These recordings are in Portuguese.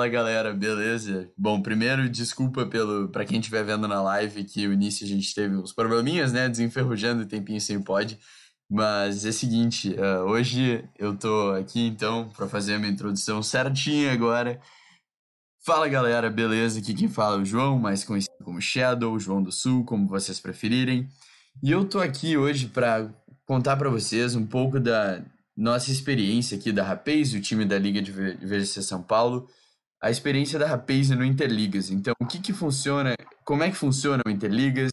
Fala galera, beleza? Bom, primeiro, desculpa pelo para quem estiver vendo na live que o início a gente teve uns probleminhas, né? Desenferrujando o tempinho sem pod. Mas é o seguinte, uh, hoje eu tô aqui então para fazer a minha introdução certinha agora. Fala galera, beleza? Aqui quem fala é o João, mais conhecido como Shadow, João do Sul, como vocês preferirem. E eu tô aqui hoje para contar para vocês um pouco da nossa experiência aqui da Rapaz, o time da Liga de VGC São Paulo, a experiência da Rapaz no Interligas. Então, o que que funciona, como é que funciona o Interligas,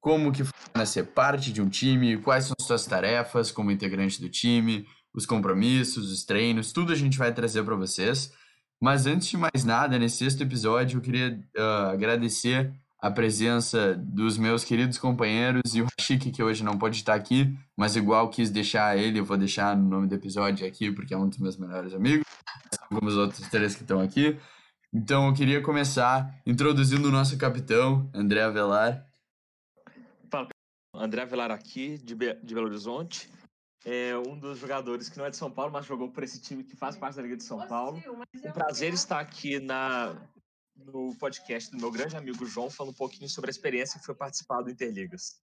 como que funciona ser parte de um time, quais são as suas tarefas como integrante do time, os compromissos, os treinos, tudo a gente vai trazer para vocês. Mas antes de mais nada, nesse sexto episódio, eu queria uh, agradecer a presença dos meus queridos companheiros e o Rashik, que hoje não pode estar aqui, mas igual quis deixar ele, eu vou deixar no nome do episódio aqui, porque é um dos meus melhores amigos, como os outros três que estão aqui. Então eu queria começar introduzindo o nosso capitão, André Avelar. Fala, André Avelar aqui, de, Be de Belo Horizonte. É um dos jogadores que não é de São Paulo, mas jogou por esse time que faz parte da Liga de São Paulo. Um prazer estar aqui na, no podcast do meu grande amigo João, falando um pouquinho sobre a experiência que foi participar do Interligas.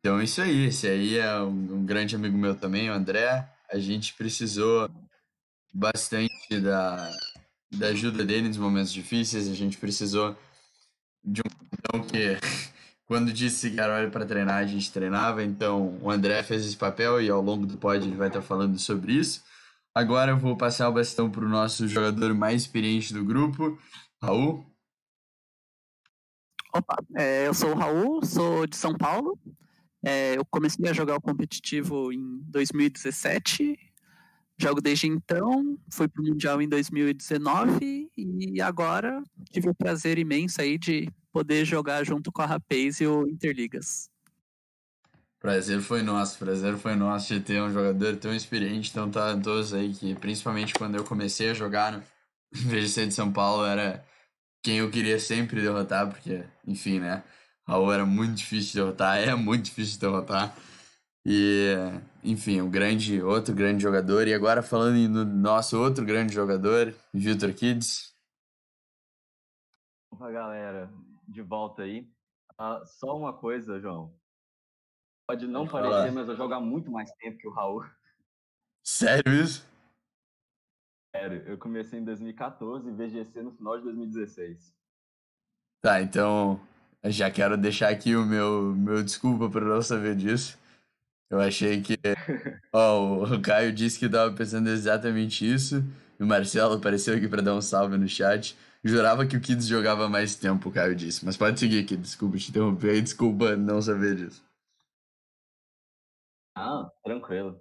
Então, isso aí. Esse aí é um, um, grande amigo meu também, o André. A gente precisou bastante da, da ajuda dele nos momentos difíceis. A gente precisou de um então que, quando disse que era hora para treinar, a gente treinava. Então, o André fez esse papel e ao longo do pod ele vai estar falando sobre isso. Agora eu vou passar o bastão para o nosso jogador mais experiente do grupo, Raul. Opa, é, eu sou o Raul, sou de São Paulo. É, eu comecei a jogar o competitivo em 2017. Jogo desde então, fui para o Mundial em 2019 e agora tive o prazer imenso aí de poder jogar junto com a Rapaz e o Interligas. Prazer foi nosso, prazer foi nosso de ter um jogador tão experiente, tão talentoso aí, que principalmente quando eu comecei a jogar no VGC de São Paulo, era quem eu queria sempre derrotar, porque, enfim, né? Raul era muito difícil de derrotar, é muito difícil de derrotar. E, enfim, um grande, outro grande jogador. E agora falando no nosso outro grande jogador, Vitor Kids. Opa, galera, de volta aí. Uh, só uma coisa, João. Pode não parecer, falar. mas eu jogo há muito mais tempo que o Raul. Sério isso? Sério, eu comecei em 2014 e VGC no final de 2016. Tá, então já quero deixar aqui o meu, meu desculpa por não saber disso. Eu achei que. Ó, o Caio disse que estava pensando exatamente isso. E o Marcelo apareceu aqui para dar um salve no chat. Jurava que o Kids jogava mais tempo, o Caio disse. Mas pode seguir aqui, desculpa te interromper. Desculpa não saber disso. Ah, tranquilo.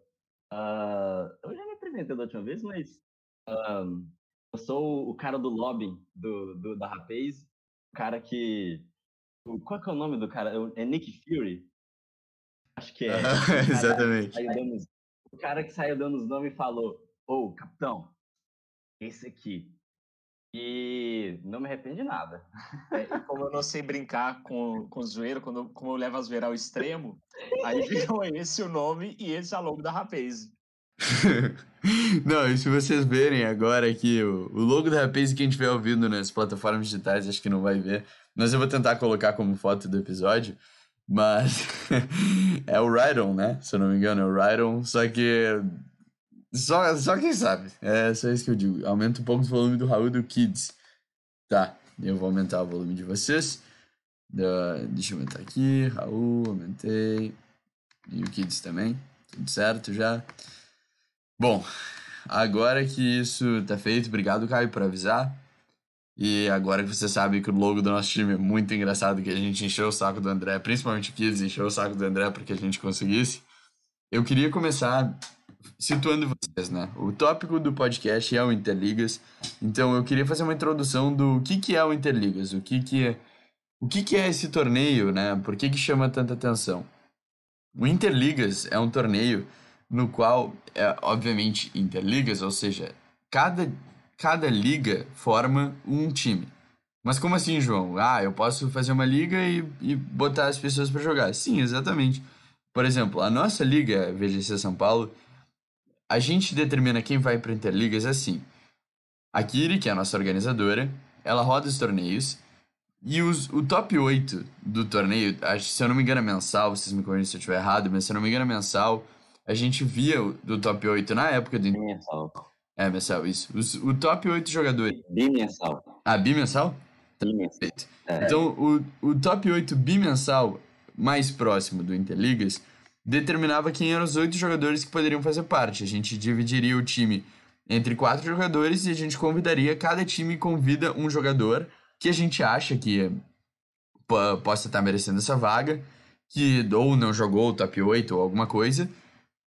Uh, eu já me apresentei da última vez, mas uh, eu sou o cara do lobby do, do, da Rapaz, o cara que. Qual que é o nome do cara? É, é Nick Fury? Acho que é. exatamente. Dando, o cara que saiu dando os nomes e falou: Ô, oh, capitão, esse aqui e não me arrependo de nada. É, e como eu não sei brincar com, com zoeira, quando, como eu levo a zoeira ao extremo, aí virou esse o nome e esse é o logo da Rapaz. não, e se vocês verem agora aqui o, o logo da Rapaz que a gente vê ouvindo nas plataformas digitais, acho que não vai ver, mas eu vou tentar colocar como foto do episódio. Mas é o Rydon, né? Se eu não me engano, é o Rydon, só que só, só quem sabe. É só isso que eu digo. Aumenta um pouco o volume do Raul do Kids. Tá, eu vou aumentar o volume de vocês. Deixa eu aumentar aqui. Raul, aumentei. E o Kids também. Tudo certo já. Bom, agora que isso tá feito, obrigado, Caio, por avisar. E agora que você sabe que o logo do nosso time é muito engraçado, que a gente encheu o saco do André, principalmente o Kids encheu o saco do André para que a gente conseguisse. Eu queria começar situando vocês, né? O tópico do podcast é o Interligas, então eu queria fazer uma introdução do que, que é o Interligas, o que, que é, o que, que é esse torneio, né? Por que, que chama tanta atenção? O Interligas é um torneio no qual, é, obviamente, Interligas, ou seja, cada, cada liga forma um time. Mas como assim, João? Ah, eu posso fazer uma liga e, e botar as pessoas para jogar. Sim, exatamente. Por exemplo, a nossa liga, VGC São Paulo, a gente determina quem vai para Interligas assim. A Kiri, que é a nossa organizadora, ela roda os torneios e os, o top 8 do torneio, se eu não me engano é mensal, vocês me corrigem se eu estiver errado, mas se eu não me engano é mensal, a gente via do top 8 na época do... Mensal. É, mensal, isso. Os, o top 8 jogadores... Bimensal. Ah, bimensal? Bimensal. Perfeito. É. Então, o, o top 8 bimensal mais próximo do Interligas determinava quem eram os oito jogadores que poderiam fazer parte. A gente dividiria o time entre quatro jogadores e a gente convidaria, cada time convida um jogador que a gente acha que po- possa estar merecendo essa vaga, que ou não jogou o top 8 ou alguma coisa,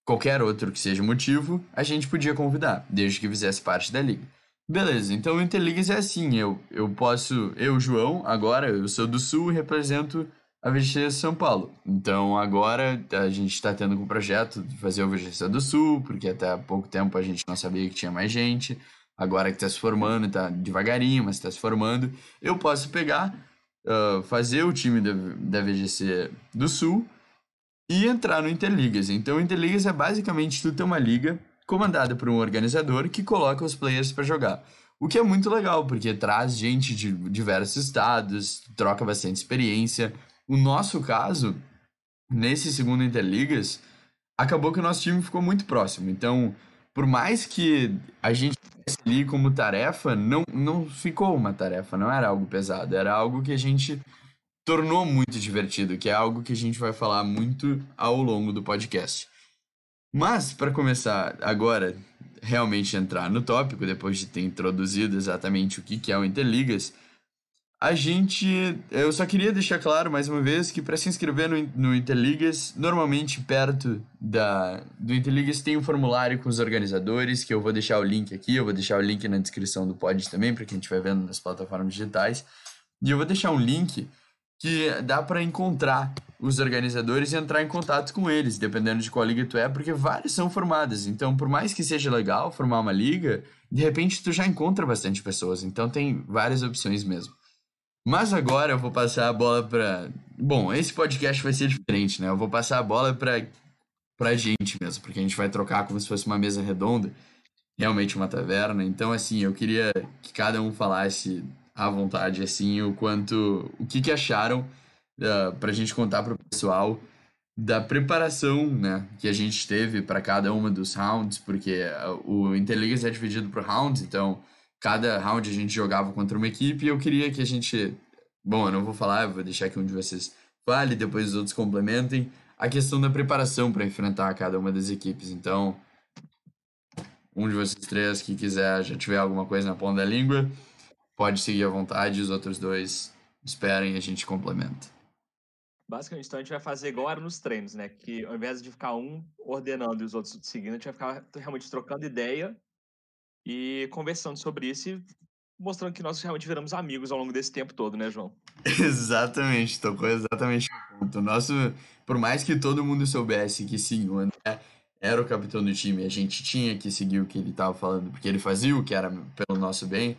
qualquer outro que seja motivo, a gente podia convidar, desde que fizesse parte da liga. Beleza, então o Interligas é assim, eu, eu posso, eu, João, agora eu sou do Sul e represento a VGC São Paulo. Então agora a gente está tendo um projeto de fazer o VGC do Sul, porque até há pouco tempo a gente não sabia que tinha mais gente. Agora que está se formando, está devagarinho, mas está se formando, eu posso pegar, ah, fazer o time da, da VGC do Sul e entrar no Interligas. Então Interligas é basicamente tu ter uma liga comandada por um organizador que coloca os players para jogar. O que é muito legal, porque traz gente de diversos estados, troca bastante experiência. O nosso caso, nesse segundo Interligas, acabou que o nosso time ficou muito próximo. Então, por mais que a gente tivesse ali como tarefa, não, não ficou uma tarefa, não era algo pesado, era algo que a gente tornou muito divertido, que é algo que a gente vai falar muito ao longo do podcast. Mas, para começar agora, realmente entrar no tópico, depois de ter introduzido exatamente o que é o Interligas, a gente. Eu só queria deixar claro mais uma vez que para se inscrever no, no Interligas, normalmente perto da, do Interligas tem um formulário com os organizadores, que eu vou deixar o link aqui, eu vou deixar o link na descrição do pod também, para quem estiver vendo nas plataformas digitais. E eu vou deixar um link que dá para encontrar os organizadores e entrar em contato com eles, dependendo de qual liga tu é, porque várias são formadas. Então, por mais que seja legal formar uma liga, de repente tu já encontra bastante pessoas. Então, tem várias opções mesmo. Mas agora eu vou passar a bola para. Bom, esse podcast vai ser diferente, né? Eu vou passar a bola para pra gente mesmo, porque a gente vai trocar como se fosse uma mesa redonda, realmente uma taverna. Então, assim, eu queria que cada um falasse à vontade, assim, o quanto. O que, que acharam uh, pra gente contar pro pessoal da preparação, né, que a gente teve para cada uma dos rounds, porque uh, o Interligas é dividido por rounds, então cada round a gente jogava contra uma equipe e eu queria que a gente. Bom, eu não vou falar, eu vou deixar que um de vocês fale, depois os outros complementem. A questão da preparação para enfrentar cada uma das equipes. Então, um de vocês três que quiser, já tiver alguma coisa na ponta da língua, pode seguir à vontade, os outros dois esperem e a gente complementa. Basicamente, então a gente vai fazer igual era nos treinos, né? Que ao invés de ficar um ordenando e os outros seguindo, a gente vai ficar realmente trocando ideia e conversando sobre isso e mostrando que nós realmente viramos amigos ao longo desse tempo todo, né, João? Exatamente, tocou exatamente no ponto. O nosso, por mais que todo mundo soubesse que sim, o André era o capitão do time, a gente tinha que seguir o que ele estava falando, porque ele fazia o que era pelo nosso bem.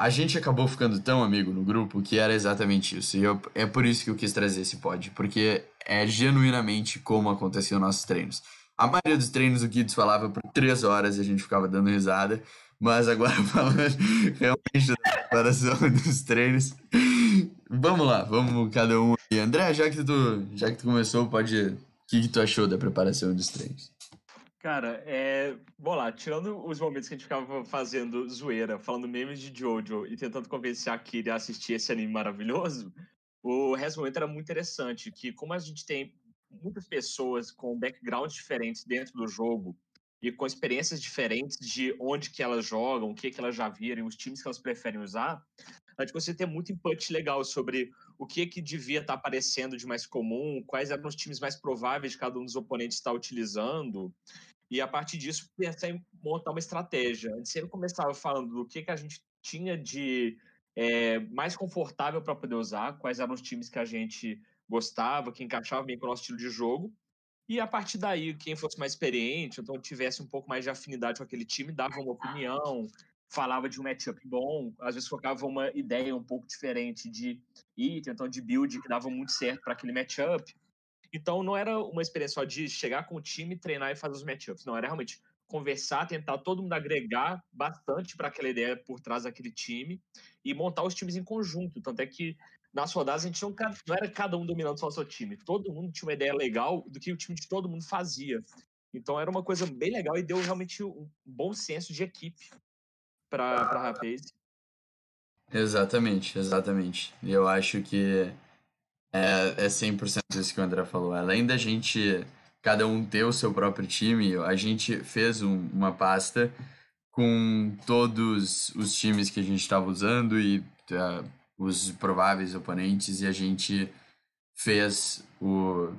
A gente acabou ficando tão amigo no grupo que era exatamente isso. E eu, é por isso que eu quis trazer esse pod, porque é genuinamente como aconteciam nossos treinos. A maioria dos treinos o Kids falava por três horas e a gente ficava dando risada. Mas agora falando realmente da preparação dos treinos. Vamos lá, vamos cada um aí. André, já que tu, já que tu começou, pode. O que, que tu achou da preparação dos treinos? Cara, é. Bom lá, tirando os momentos que a gente ficava fazendo zoeira, falando memes de Jojo e tentando convencer a Kiri a assistir esse anime maravilhoso, o resto do momento era muito interessante. Que, como a gente tem muitas pessoas com backgrounds diferentes dentro do jogo e com experiências diferentes de onde que elas jogam, o que que elas já viram, os times que elas preferem usar, a gente conseguiu ter muito input legal sobre o que que devia estar aparecendo de mais comum, quais eram os times mais prováveis de cada um dos oponentes estar utilizando, e a partir disso pensar em montar uma estratégia. A gente sempre começava falando do que que a gente tinha de é, mais confortável para poder usar, quais eram os times que a gente gostava, que encaixava bem com o nosso estilo de jogo. E a partir daí, quem fosse mais experiente, então tivesse um pouco mais de afinidade com aquele time, dava uma opinião, falava de um matchup bom, às vezes colocava uma ideia um pouco diferente de item, então de build que dava muito certo para aquele matchup. Então não era uma experiência só de chegar com o time, treinar e fazer os matchups, não, era realmente conversar, tentar todo mundo agregar bastante para aquela ideia por trás daquele time e montar os times em conjunto. Tanto é que nas rodadas a gente não, não era cada um dominando só o seu time, todo mundo tinha uma ideia legal do que o time de todo mundo fazia. Então era uma coisa bem legal e deu realmente um bom senso de equipe para a Rapaz. Exatamente, exatamente. Eu acho que é, é 100% isso que o André falou. Além da gente, cada um ter o seu próprio time, a gente fez um, uma pasta com todos os times que a gente estava usando e uh, os prováveis oponentes, e a gente fez o.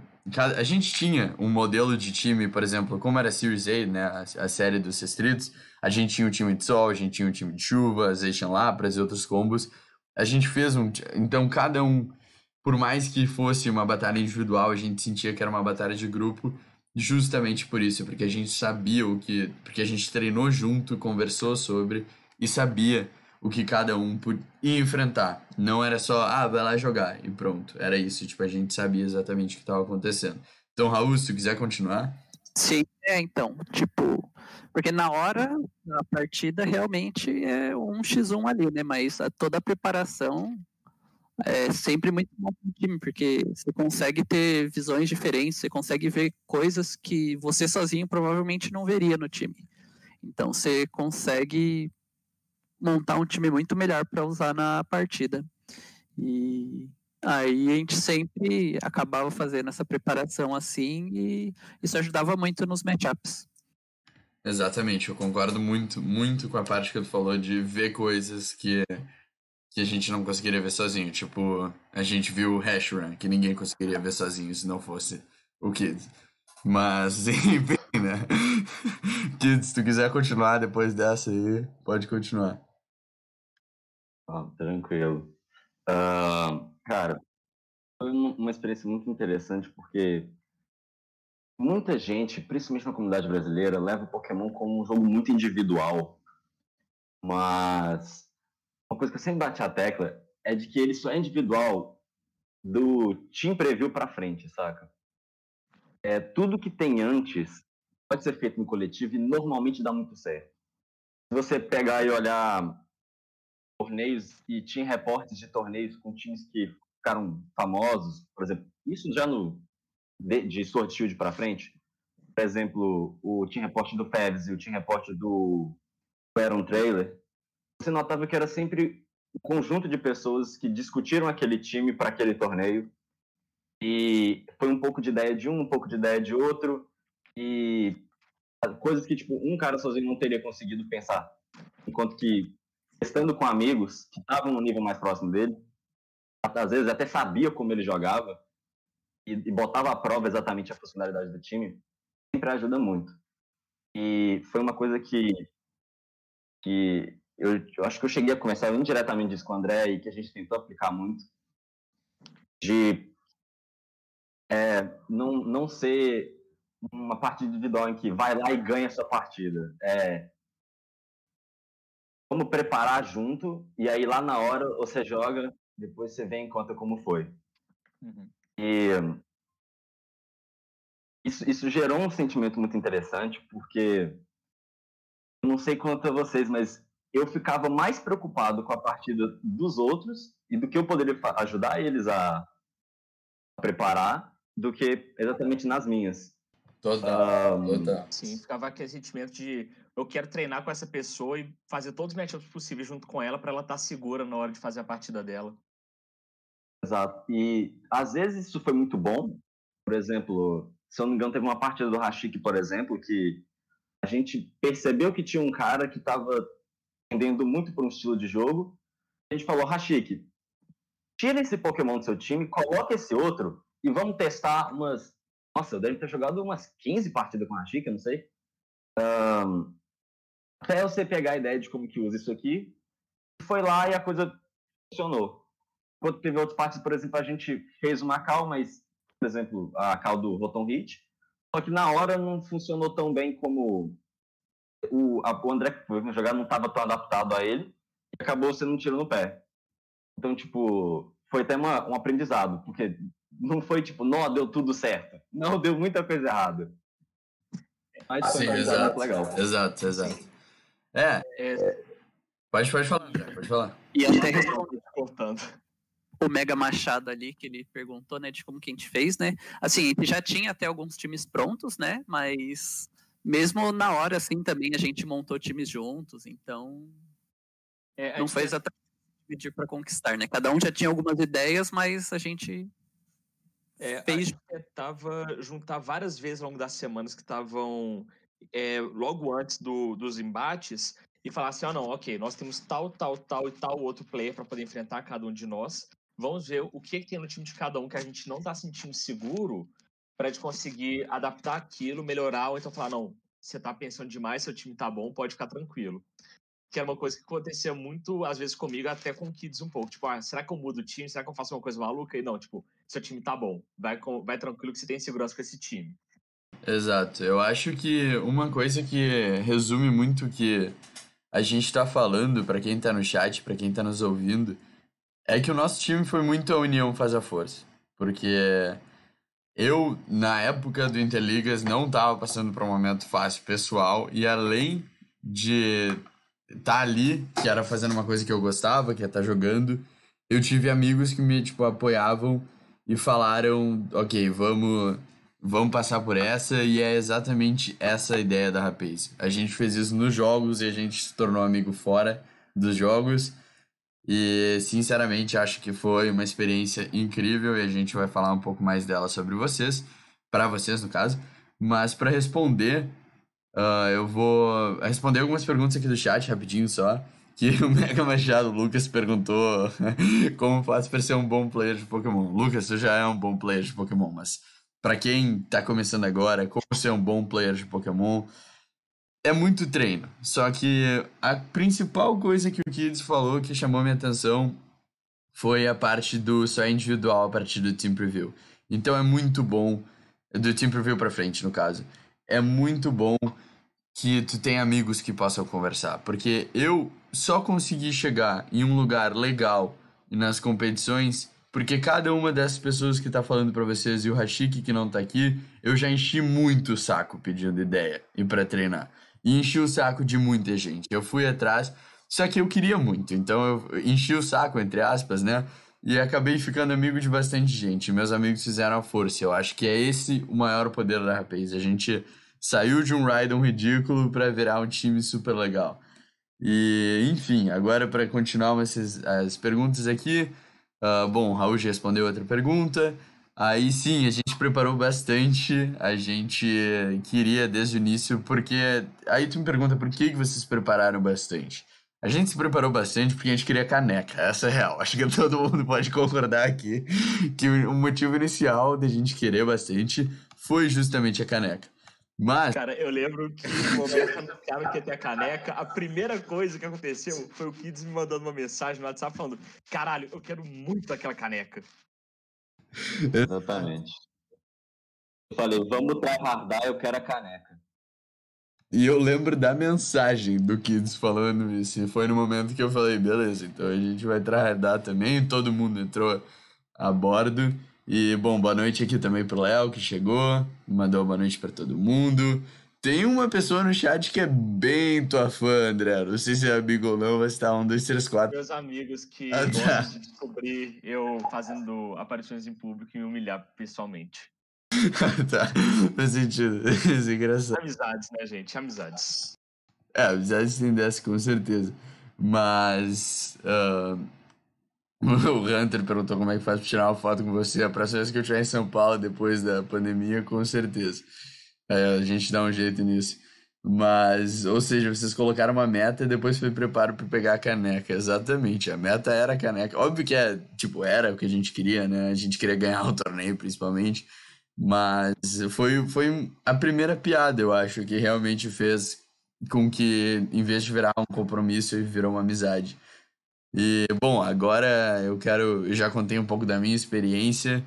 A gente tinha um modelo de time, por exemplo, como era a Series A, né, a, a série dos restritos, a gente tinha um time de sol, a gente tinha um time de chuva, Zation Lapras e outros combos. A gente fez um. Então, cada um por mais que fosse uma batalha individual, a gente sentia que era uma batalha de grupo, justamente por isso, porque a gente sabia o que, porque a gente treinou junto, conversou sobre e sabia o que cada um ia enfrentar. Não era só, ah, vai lá jogar e pronto. Era isso, tipo, a gente sabia exatamente o que estava acontecendo. Então, Raul, se tu quiser continuar. Sim, é, então, tipo, porque na hora da partida realmente é um x1 ali, né? Mas toda a preparação é sempre muito bom para o time, porque você consegue ter visões diferentes, você consegue ver coisas que você sozinho provavelmente não veria no time. Então você consegue montar um time muito melhor para usar na partida. E aí a gente sempre acabava fazendo essa preparação assim e isso ajudava muito nos matchups. Exatamente, eu concordo muito, muito com a parte que tu falou de ver coisas que que a gente não conseguiria ver sozinho. Tipo, a gente viu o Hash Run, que ninguém conseguiria ver sozinho se não fosse o Kids. Mas, enfim, né? Kids, se tu quiser continuar depois dessa aí, pode continuar. Ah, tranquilo. Cara, foi uma experiência muito interessante porque muita gente, principalmente na comunidade brasileira, leva o Pokémon como um jogo muito individual. Mas uma coisa que eu sempre bati a tecla é de que ele só é individual do team preview para frente, saca? É, tudo que tem antes pode ser feito no coletivo e normalmente dá muito certo. Se você pegar e olhar torneios e team reportes de torneios com times que ficaram famosos, por exemplo, isso já no de, de Sword Shield para frente, por exemplo, o team report do Pevs e o team report do Baron Trailer, você notava que era sempre um conjunto de pessoas que discutiram aquele time para aquele torneio. E foi um pouco de ideia de um, um pouco de ideia de outro. E coisas que tipo um cara sozinho não teria conseguido pensar, enquanto que estando com amigos que estavam no nível mais próximo dele, às vezes até sabia como ele jogava e, e botava à prova exatamente a funcionalidade do time, sempre ajuda muito. E foi uma coisa que que eu, eu, acho que eu cheguei a conversar indiretamente isso com o André e que a gente tentou aplicar muito, de é, não, não ser uma partida individual em que vai lá e ganha sua partida. É, vamos preparar junto e aí lá na hora você joga, depois você vem e conta como foi. Uhum. E isso, isso gerou um sentimento muito interessante, porque não sei quanto a vocês, mas eu ficava mais preocupado com a partida dos outros e do que eu poderia ajudar eles a preparar do que exatamente nas minhas. Total, um, total. Sim, ficava aquele sentimento de eu quero treinar com essa pessoa e fazer todos os matchups possíveis junto com ela para ela estar tá segura na hora de fazer a partida dela. Exato. E às vezes isso foi muito bom. Por exemplo, se eu não me engano, teve uma partida do Rashik, por exemplo, que a gente percebeu que tinha um cara que estava tendendo muito por um estilo de jogo. A gente falou, Rashik, tira esse Pokémon do seu time, coloca esse outro e vamos testar umas. Nossa, eu deve ter jogado umas 15 partidas com Rashik, eu não sei. Um, até você pegar a ideia de como que usa isso aqui. Foi lá e a coisa funcionou. Enquanto teve outras partes, por exemplo, a gente fez uma call, mas, por exemplo, a call do Rotom Hit, só que na hora não funcionou tão bem como o, a, o André que foi jogar não estava tão adaptado a ele e acabou sendo um tiro no pé. Então, tipo, foi até uma, um aprendizado, porque não foi tipo, não, deu tudo certo. Não, deu muita coisa errada. Mas Sim, foi exato. muito legal. Exato, exato. É, É, pode, pode falar, André, pode falar. E até respondendo cortando. o Mega Machado ali, que ele perguntou, né, de como que a gente fez, né? Assim, já tinha até alguns times prontos, né? Mas mesmo na hora, assim, também a gente montou times juntos, então É, não foi exatamente dividir para conquistar, né? Cada um já tinha algumas ideias, mas a gente É, fez tentava juntar várias vezes ao longo das semanas que estavam é, logo antes do- dos embates e falar assim, ah não, ok, nós temos tal, tal, tal e tal outro player para poder enfrentar cada um de nós. Vamos ver o que, que tem no time de cada um que a gente não está sentindo seguro para a gente conseguir adaptar aquilo, melhorar, ou então falar, não, você tá pensando demais, seu time tá bom, pode ficar tranquilo. Que era uma coisa que acontecia muito, às vezes, comigo, até com o Kids um pouco. Tipo, ah, será que eu mudo o time? Será que eu faço uma coisa maluca? E não, tipo, seu time tá bom. Vai, com, vai tranquilo que você tem segurança com esse time. Exato. Eu acho que uma coisa que resume muito o que a gente tá falando pra quem tá no chat, pra quem tá nos ouvindo, é que o nosso time foi muito a união faz a força. Porque eu, na época do Interligas, não tava passando por um momento fácil pessoal e além de estar ali, que era fazendo uma coisa que eu gostava, que é estar jogando, eu tive amigos que me, tipo, apoiavam e falaram, ok, vamos vamos passar por essa e é exatamente essa a ideia da Rapaz. A gente fez isso nos jogos e a gente se tornou amigo fora dos jogos. E sinceramente acho que foi uma experiência incrível e a gente vai falar um pouco mais dela sobre vocês, para vocês no caso. Mas para responder, ah, eu vou responder algumas perguntas aqui do chat rapidinho só. Que o Mega Machado Lucas perguntou como faz para ser um bom player de Pokémon. Lucas, você já é um bom player de Pokémon, mas para quem tá começando agora, como ser um bom player de Pokémon, é muito treino. Só que a principal coisa que o Kids falou que chamou minha atenção foi a parte do só individual a partir do Team Preview. Então é muito bom, do Team Preview pra frente, no caso. É muito bom que tu tem amigos que possam conversar. Porque eu só consegui chegar em um lugar legal nas competições porque cada uma dessas pessoas que tá falando para vocês e o Hashiki que não tá aqui, eu já enchi muito o saco pedindo ideia e para treinar. E enchi o saco de muita gente. Eu fui atrás, só que eu queria muito, então eu enchi o saco, entre aspas, né? E acabei ficando amigo de bastante gente. Meus amigos fizeram a força. Eu acho que é esse o maior poder da Rapaz. A gente saiu de um Raidon ridículo para virar um time super legal. E, enfim, agora para continuar essas, as perguntas aqui. Uh, bom, Raul já respondeu outra pergunta. Aí sim, a gente preparou bastante. A gente queria desde o início, porque. Aí tu me pergunta por que, que vocês prepararam bastante. A gente se preparou bastante porque a gente queria caneca, essa é real. Acho que todo mundo pode concordar aqui que o motivo inicial da gente querer bastante foi justamente a caneca. Mas. Cara, eu lembro que no momento que anunciaram que ia ter a caneca, a primeira coisa que aconteceu foi o Kids me mandando uma mensagem no WhatsApp falando: caralho, eu quero muito aquela caneca. Exatamente. Eu falei, vamos tryhardar, eu quero a caneca. E eu lembro da mensagem do Kids falando isso. E foi no momento que eu falei, beleza, então a gente vai tryhardar também. Todo mundo entrou a bordo. E, bom, boa noite aqui também pro Léo, que chegou. Mandou boa noite para todo mundo. Tem uma pessoa no chat que é bem tua fã, André. Não sei se é amigo ou não, mas tá um, dois, três, quatro. Meus amigos que Ah, tá. gostam de descobrir eu fazendo aparições em público e me humilhar pessoalmente. tá, faz sentido. Isso é engraçado. Amizades, né, gente? Amizades. É, amizade tem dessa, com certeza. Mas. ah, o Hunter perguntou como é que faz pra tirar uma foto com você. A próxima vez que eu estiver em São Paulo, depois da pandemia, com certeza. É, a gente dá um jeito nisso. Mas, ou seja, vocês colocaram uma meta e depois foi preparo para pegar a caneca. Exatamente, a meta era a caneca. Óbvio que é, tipo, era o que a gente queria, né? A gente queria ganhar o torneio, principalmente. Mas foi, foi a primeira piada, eu acho, que realmente fez com que, em vez de virar um compromisso, virou uma amizade. E, bom, agora eu quero. Eu já contei um pouco da minha experiência.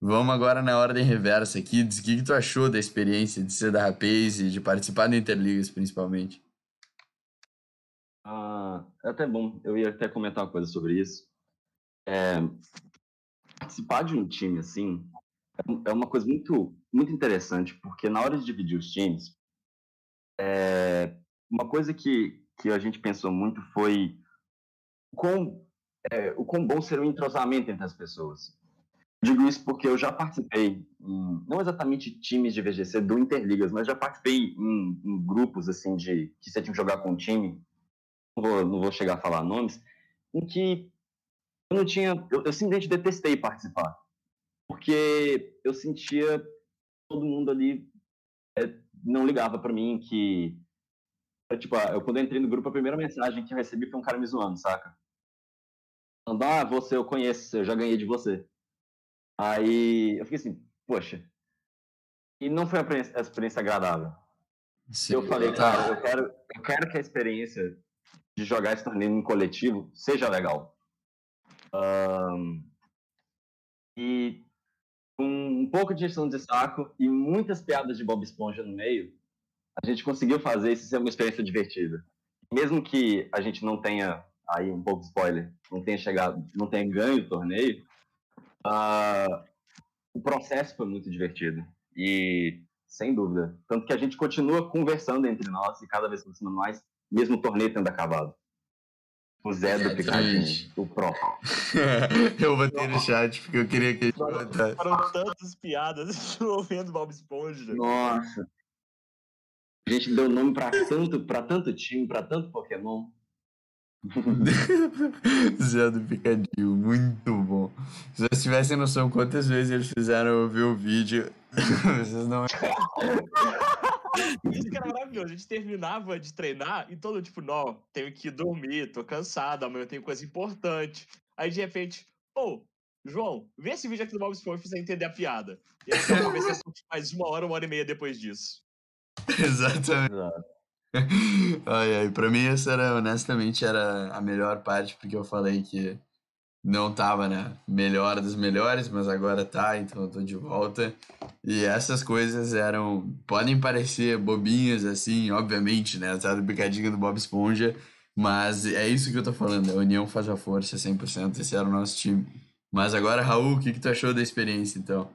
Vamos agora na ordem reversa aqui. Diz o que, que tu achou da experiência de ser da Rapaz e de participar da Interligas, principalmente. Ah, é até bom, eu ia até comentar uma coisa sobre isso. É, participar de um time assim é um- é uma coisa muito, muito interessante, porque na hora de dividir os times, é, uma coisa que, que a gente pensou muito foi quão, é, o quão bom seria o entrosamento entre as pessoas. Digo isso porque eu já participei, em, não exatamente times de VGC do Interligas, mas já participei em, em grupos assim de que você tinha que jogar com um time, não vou, não vou chegar a falar nomes, em que eu não tinha, eu, eu simplesmente detestei participar, porque eu sentia todo mundo ali é, não ligava para mim que tipo, eu quando eu entrei no grupo a primeira mensagem que eu recebi foi um cara me zoando, saca? Falando, ah, você eu conheço, eu já ganhei de você. Aí eu fiquei assim, poxa. E não foi uma experiência agradável. Sim, eu falei, cara, eu quero, eu quero que a experiência de jogar esse torneio em coletivo seja legal. Um, e com um pouco de gestão de saco e muitas piadas de Bob Esponja no meio, a gente conseguiu fazer isso ser uma experiência divertida. Mesmo que a gente não tenha, aí um pouco de spoiler, não tenha chegado, não tenha ganho o torneio, uh, o processo foi muito divertido. E, sem dúvida, tanto que a gente continua conversando entre nós e cada vez aproximando mais, mesmo o torneio tendo acabado. O Zé do Picadinho, o Pro. eu botei no chat porque eu queria que ele Foram, foram tantas piadas envolvendo Bob Esponja. Nossa. A gente deu nome pra tanto, pra tanto time, pra tanto Pokémon. Zé do Picadinho, muito bom. Se vocês tivessem noção quantas vezes eles fizeram eu ver o vídeo, vocês não. Isso que era maravilhoso. A gente terminava de treinar e todo tipo, não, tenho que dormir, tô cansado, amanhã eu tenho coisa importante. Aí de repente, pô, João, vê esse vídeo aqui do Bob Esponja pra você entender a piada. E aí uma conversação mais uma hora, uma hora e meia depois disso. Exatamente. Ai, ai, pra mim essa era, honestamente, era a melhor parte, porque eu falei que não tava, né, melhor dos melhores, mas agora tá, então eu tô de volta. E essas coisas eram, podem parecer bobinhas, assim, obviamente, né, tá do bicadinho do Bob Esponja, mas é isso que eu tô falando, a união faz a força 100%, esse era o nosso time. Mas agora, Raul, o que, que tu achou da experiência, então?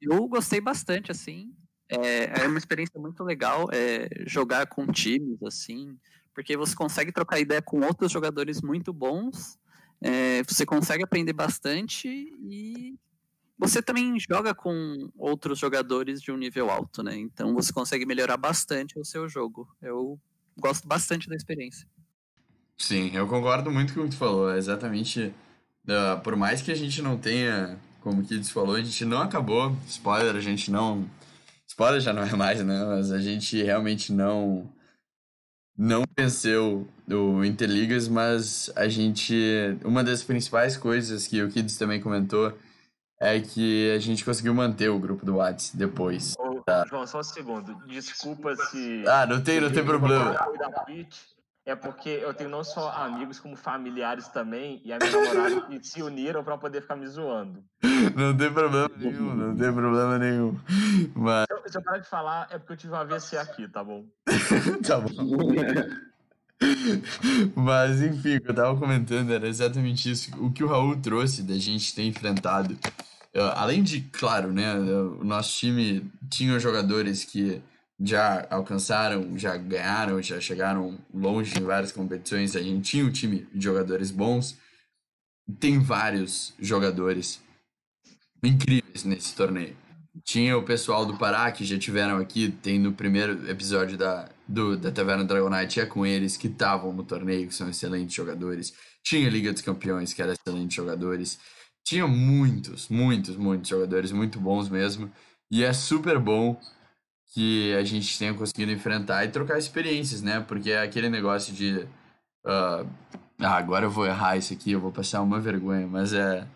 Eu gostei bastante, assim, é, é uma experiência muito legal é, jogar com times, assim, porque você consegue trocar ideia com outros jogadores muito bons, é, você consegue aprender bastante e você também joga com outros jogadores de um nível alto, né? Então você consegue melhorar bastante o seu jogo. Eu gosto bastante da experiência. Sim, eu concordo muito com o que tu falou. É exatamente. Uh, por mais que a gente não tenha, como o Kids falou, a gente não acabou. Spoiler, a gente não. Spoiler já não é mais, né? Mas a gente realmente não não venceu o Interligas, mas a gente. Uma das principais coisas que o Kids também comentou é que a gente conseguiu manter o grupo do Whats depois. Ô, tá. João, só um segundo. Desculpa se. Ah, não tem, não tem problema. É porque eu tenho não só amigos, como familiares também, e a minha namorada que se uniram para poder ficar me zoando. Não tem problema nenhum, não tem problema nenhum. Mas... Se eu, se eu parar de falar, é porque eu tive um AVC aqui, tá bom? tá bom. Mas, enfim, o que eu tava comentando era exatamente isso. O que o Raul trouxe da gente ter enfrentado. Além de, claro, né, o nosso time tinha jogadores que já alcançaram, já ganharam, já chegaram longe em várias competições. A gente tinha um time de jogadores bons. Tem vários jogadores incríveis nesse torneio. Tinha o pessoal do Pará que já tiveram aqui, tem no primeiro episódio da, do, da Taverna Dragonite, é com eles que estavam no torneio, que são excelentes jogadores. Tinha Liga dos Campeões, que eram excelentes jogadores. Tinha muitos, muitos, muitos jogadores, muito bons mesmo. E é super bom que a gente tenha conseguido enfrentar e trocar experiências, né? Porque é aquele negócio de. Uh, ah, agora eu vou errar isso aqui, eu vou passar uma vergonha, mas é.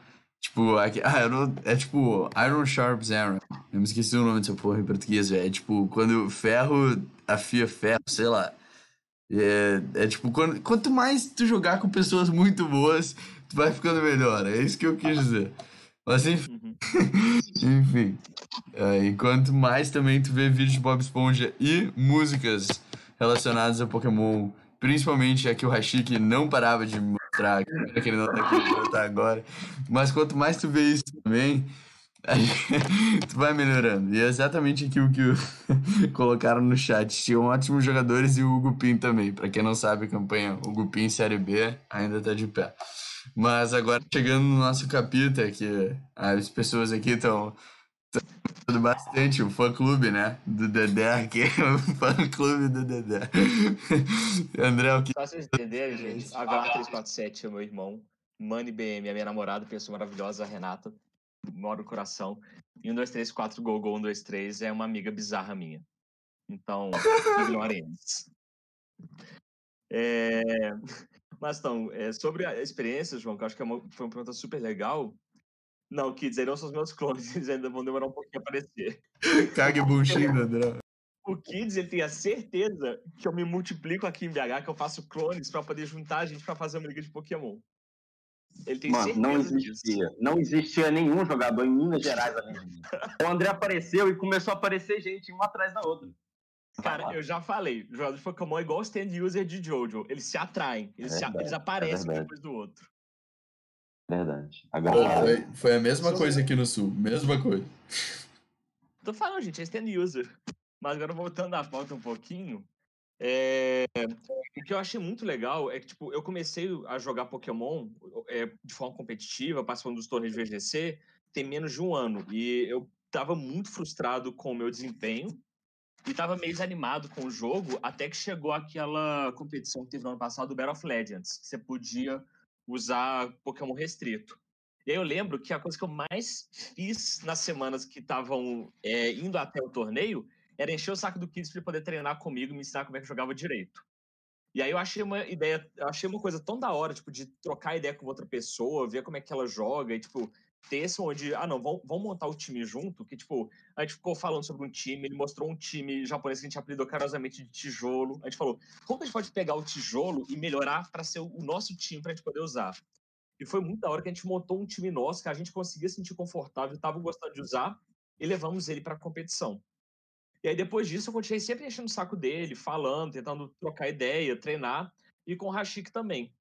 Tipo, ah, não, é tipo Iron Sharps Iron. Eu me esqueci o nome dessa porra em português, velho. É tipo quando ferro afia ferro, sei lá. É, é tipo, quando, quanto mais tu jogar com pessoas muito boas, tu vai ficando melhor. É isso que eu quis dizer. Mas enfim. Uhum. enfim. É, enquanto mais também tu vê vídeos de Bob Esponja e músicas relacionadas a Pokémon, principalmente a que o Hashiki não parava de mostrar, que ele não tá aqui agora. Mas quanto mais tu vê isso também, tu vai melhorando. E é exatamente aquilo que colocaram no chat. Tinham ótimos jogadores e o Hugo Pin também. Para quem não sabe, a campanha Hugo Pin Série B ainda tá de pé. Mas agora chegando no nosso capítulo, que as pessoas aqui estão bastante o fã clube, né? Do Dedé, que é o fã clube do Dedé. André, o que. Só vocês entenderem, gente, a H347 é o meu irmão. Mani BM, a minha namorada, pessoa maravilhosa, a Renata, mora no coração. E 1, 2, 3, 4, Gol, Gol, 1, 2, 3 é uma amiga bizarra minha. Então, ignorem eles. É... Mas então, é, sobre a experiência, João, que eu acho que é uma, foi uma pergunta super legal. Não, Kids, aí não são os meus clones, eles ainda vão demorar um pouquinho a aparecer. Cague bunchinho, André. O Kids, ele tem a certeza que eu me multiplico aqui em BH, que eu faço clones para poder juntar a gente para fazer uma liga de Pokémon. Ele tem Mano, não existia. Disso. Não existia nenhum jogador em Minas Gerais além mim. O André apareceu e começou a aparecer gente uma atrás da outra. Cara, eu já falei, jogador de Pokémon é igual o stand user de Jojo. Eles se atraem, eles, é verdade, se, eles aparecem é depois do outro. Verdade. Agora... foi, foi a mesma coisa aqui no sul, mesma coisa. Tô falando, gente, é stand user. Mas agora voltando à pauta um pouquinho, é... o que eu achei muito legal é que, tipo, eu comecei a jogar Pokémon é, de forma competitiva, participando dos torneios de VGC, tem menos de um ano. E eu tava muito frustrado com o meu desempenho e tava meio desanimado com o jogo, até que chegou aquela competição que teve no ano passado, o Battle of Legends, que você podia usar Pokémon restrito. E aí eu lembro que a coisa que eu mais fiz nas semanas que estavam é, indo até o torneio era encher o saco do Kids para ele poder treinar comigo e me ensinar como é que jogava direito. E aí eu achei uma ideia, achei uma coisa tão da hora, tipo, de trocar ideia com outra pessoa, ver como é que ela joga, e, tipo, esse onde, ah, não, vamos, vamos montar o time junto, que, tipo, a gente ficou falando sobre um time, ele mostrou um time japonês que a gente apelidou carinhosamente de tijolo, a gente falou, como a gente pode pegar o tijolo e melhorar para ser o nosso time para a gente poder usar? E foi muito da hora que a gente montou um time nosso que a gente conseguia sentir confortável, estava gostando de usar, e levamos ele para a competição. E aí, depois disso, eu continuei sempre enchendo o saco dele, falando, tentando trocar ideia, treinar, e com o Rashik também.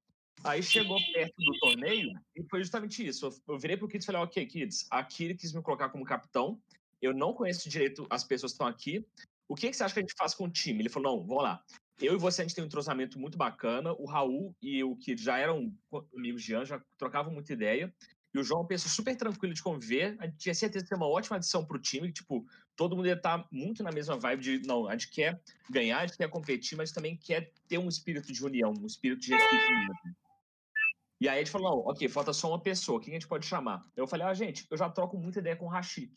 Aí chegou perto do torneio e foi justamente isso. Eu virei pro Kids e falei, ok, Kids, aqui ele quis me colocar como capitão, eu não conheço direito as pessoas que estão aqui, o que, que você acha que a gente faz com o time? Ele falou, não, vamos lá. Eu e você, a gente tem um entrosamento muito bacana, o Raul e o Kid já eram amigos de Anjo, já trocavam muita ideia, e o João é uma pessoa super tranquila de conviver. A gente tinha certeza de ter uma ótima adição pro time. Tipo, todo mundo ia estar tá muito na mesma vibe de, não, a gente quer ganhar, a gente quer competir, mas também quer ter um espírito de união, um espírito de equipe mesmo. E aí a gente falou, não, ok, falta só uma pessoa, quem a gente pode chamar? Eu falei, ah, gente, eu já troco muita ideia com o Rashik.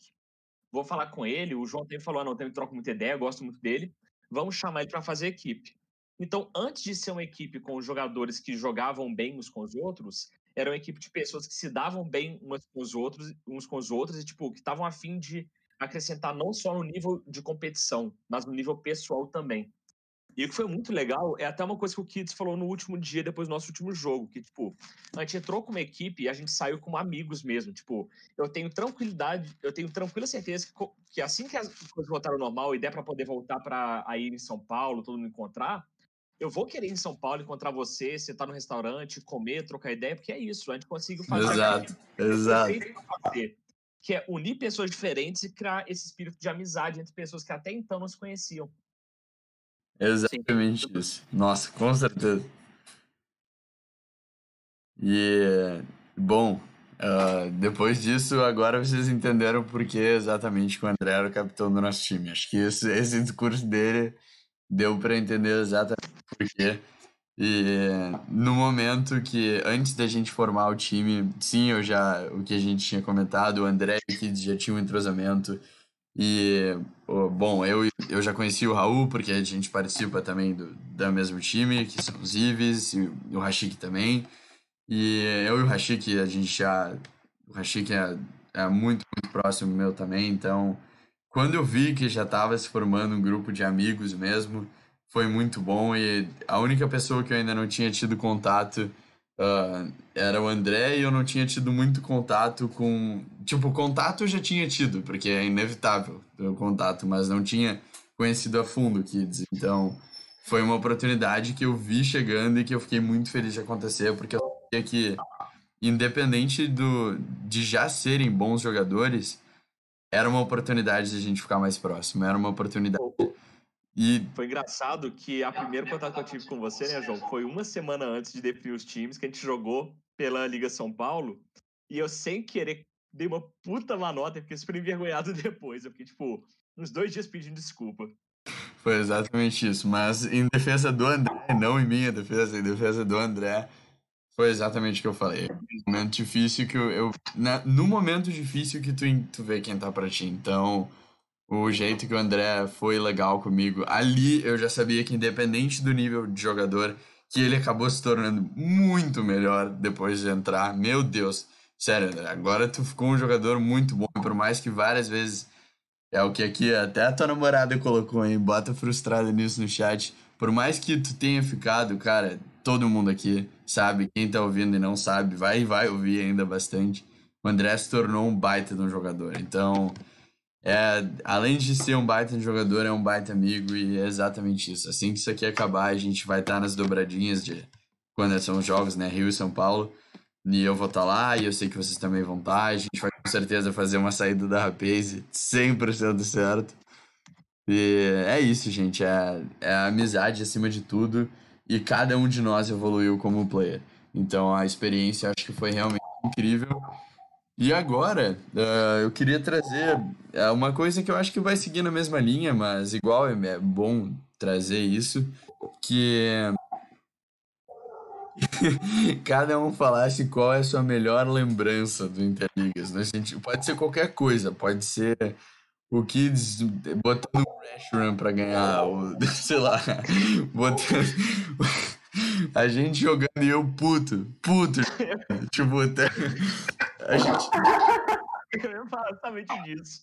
Vou falar com ele, o João também falou, ah, não, também troco muita ideia, gosto muito dele. Vamos chamar ele para fazer equipe. Então, antes de ser uma equipe com jogadores que jogavam bem uns com os outros, era uma equipe de pessoas que se davam bem umas com os outros, uns com os outros e tipo que estavam afim de acrescentar não só no nível de competição, mas no nível pessoal também. E o que foi muito legal é até uma coisa que o Kids falou no último dia, depois do nosso último jogo, que, tipo, a gente entrou com uma equipe e a gente saiu como amigos mesmo. Tipo, eu tenho tranquilidade, eu tenho tranquila certeza que, que assim que as coisas voltaram ao normal e der para poder voltar para ir em São Paulo, todo mundo encontrar, eu vou querer em São Paulo encontrar você, você tá no restaurante, comer, trocar ideia, porque é isso, a gente conseguiu fazer. Exato, exato. Fazer, que é unir pessoas diferentes e criar esse espírito de amizade entre pessoas que até então não se conheciam. Exatamente Sim. isso. Nossa, com certeza. E, bom, uh, depois disso, agora vocês entenderam por que exatamente que o André era o capitão do nosso time. Acho que esse, esse discurso dele deu para entender exatamente por quê. E no momento que, antes da gente formar o time, sim, eu já, o que a gente tinha comentado, o André que já tinha um entrosamento. E, bom, eu, eu já conheci o Raul, porque a gente participa também do, do mesmo time, que são os Ives, e o Rashik também. E eu e o Rashik, a gente já. O Rashik é, é muito, muito próximo meu também, então quando eu vi que já estava se formando um grupo de amigos mesmo, foi muito bom e a única pessoa que eu ainda não tinha tido contato uh, era o André e eu não tinha tido muito contato com. Tipo, contato eu já tinha tido, porque é inevitável o contato, mas não tinha conhecido a fundo o Kids. Então, foi uma oportunidade que eu vi chegando e que eu fiquei muito feliz de acontecer, porque eu sabia que, independente do, de já serem bons jogadores era uma oportunidade de a gente ficar mais próximo, era uma oportunidade. E Foi engraçado que a primeira contato que eu tive com você, né, João, foi uma semana antes de definir os times que a gente jogou pela Liga São Paulo. E eu, sem querer, dei uma puta manota e fiquei super envergonhado depois. Eu fiquei, tipo, uns dois dias pedindo desculpa. Foi exatamente isso. Mas em defesa do André, não em minha defesa, em defesa do André, foi exatamente o que eu falei. Um momento difícil que eu. eu na- no momento difícil que tu, tu vê quem tá pra ti. Então, o jeito que o André foi legal comigo, ali eu já sabia que, independente do nível de jogador, que ele acabou se tornando muito melhor depois de entrar. Meu Deus. Sério, André, agora tu ficou um jogador muito bom, por mais que várias vezes é o que aqui até a tua namorada colocou, hein? Bota frustrada nisso no chat. Por mais que tu tenha ficado, cara, todo mundo aqui sabe, quem tá ouvindo e não sabe, vai vai ouvir ainda bastante. O André se tornou um baita de um jogador. Então, é, além de ser um baita jogador, é um baita amigo e é exatamente isso. Assim que isso aqui acabar, a gente vai estar nas dobradinhas de quando são os jogos, né? Rio e São Paulo. E eu vou estar lá, e eu sei que vocês também vão estar. A gente vai com certeza fazer uma saída da Rapaze 100% certo. E é isso, gente. É, é a amizade acima de tudo. E cada um de nós evoluiu como player. Então a experiência acho que foi realmente incrível. E agora, eh, eu queria trazer eh, uma coisa que eu acho que vai seguir na mesma linha, mas igual é é bom trazer isso, que cada um falasse qual é a sua melhor lembrança do Interligas. Né? Gente, pode ser qualquer coisa, pode ser o Kids botando um Reshiram pra ganhar, ou sei lá, botando. A gente jogando e eu puto, puto. tipo, até... a gente. Eu ia falar exatamente disso.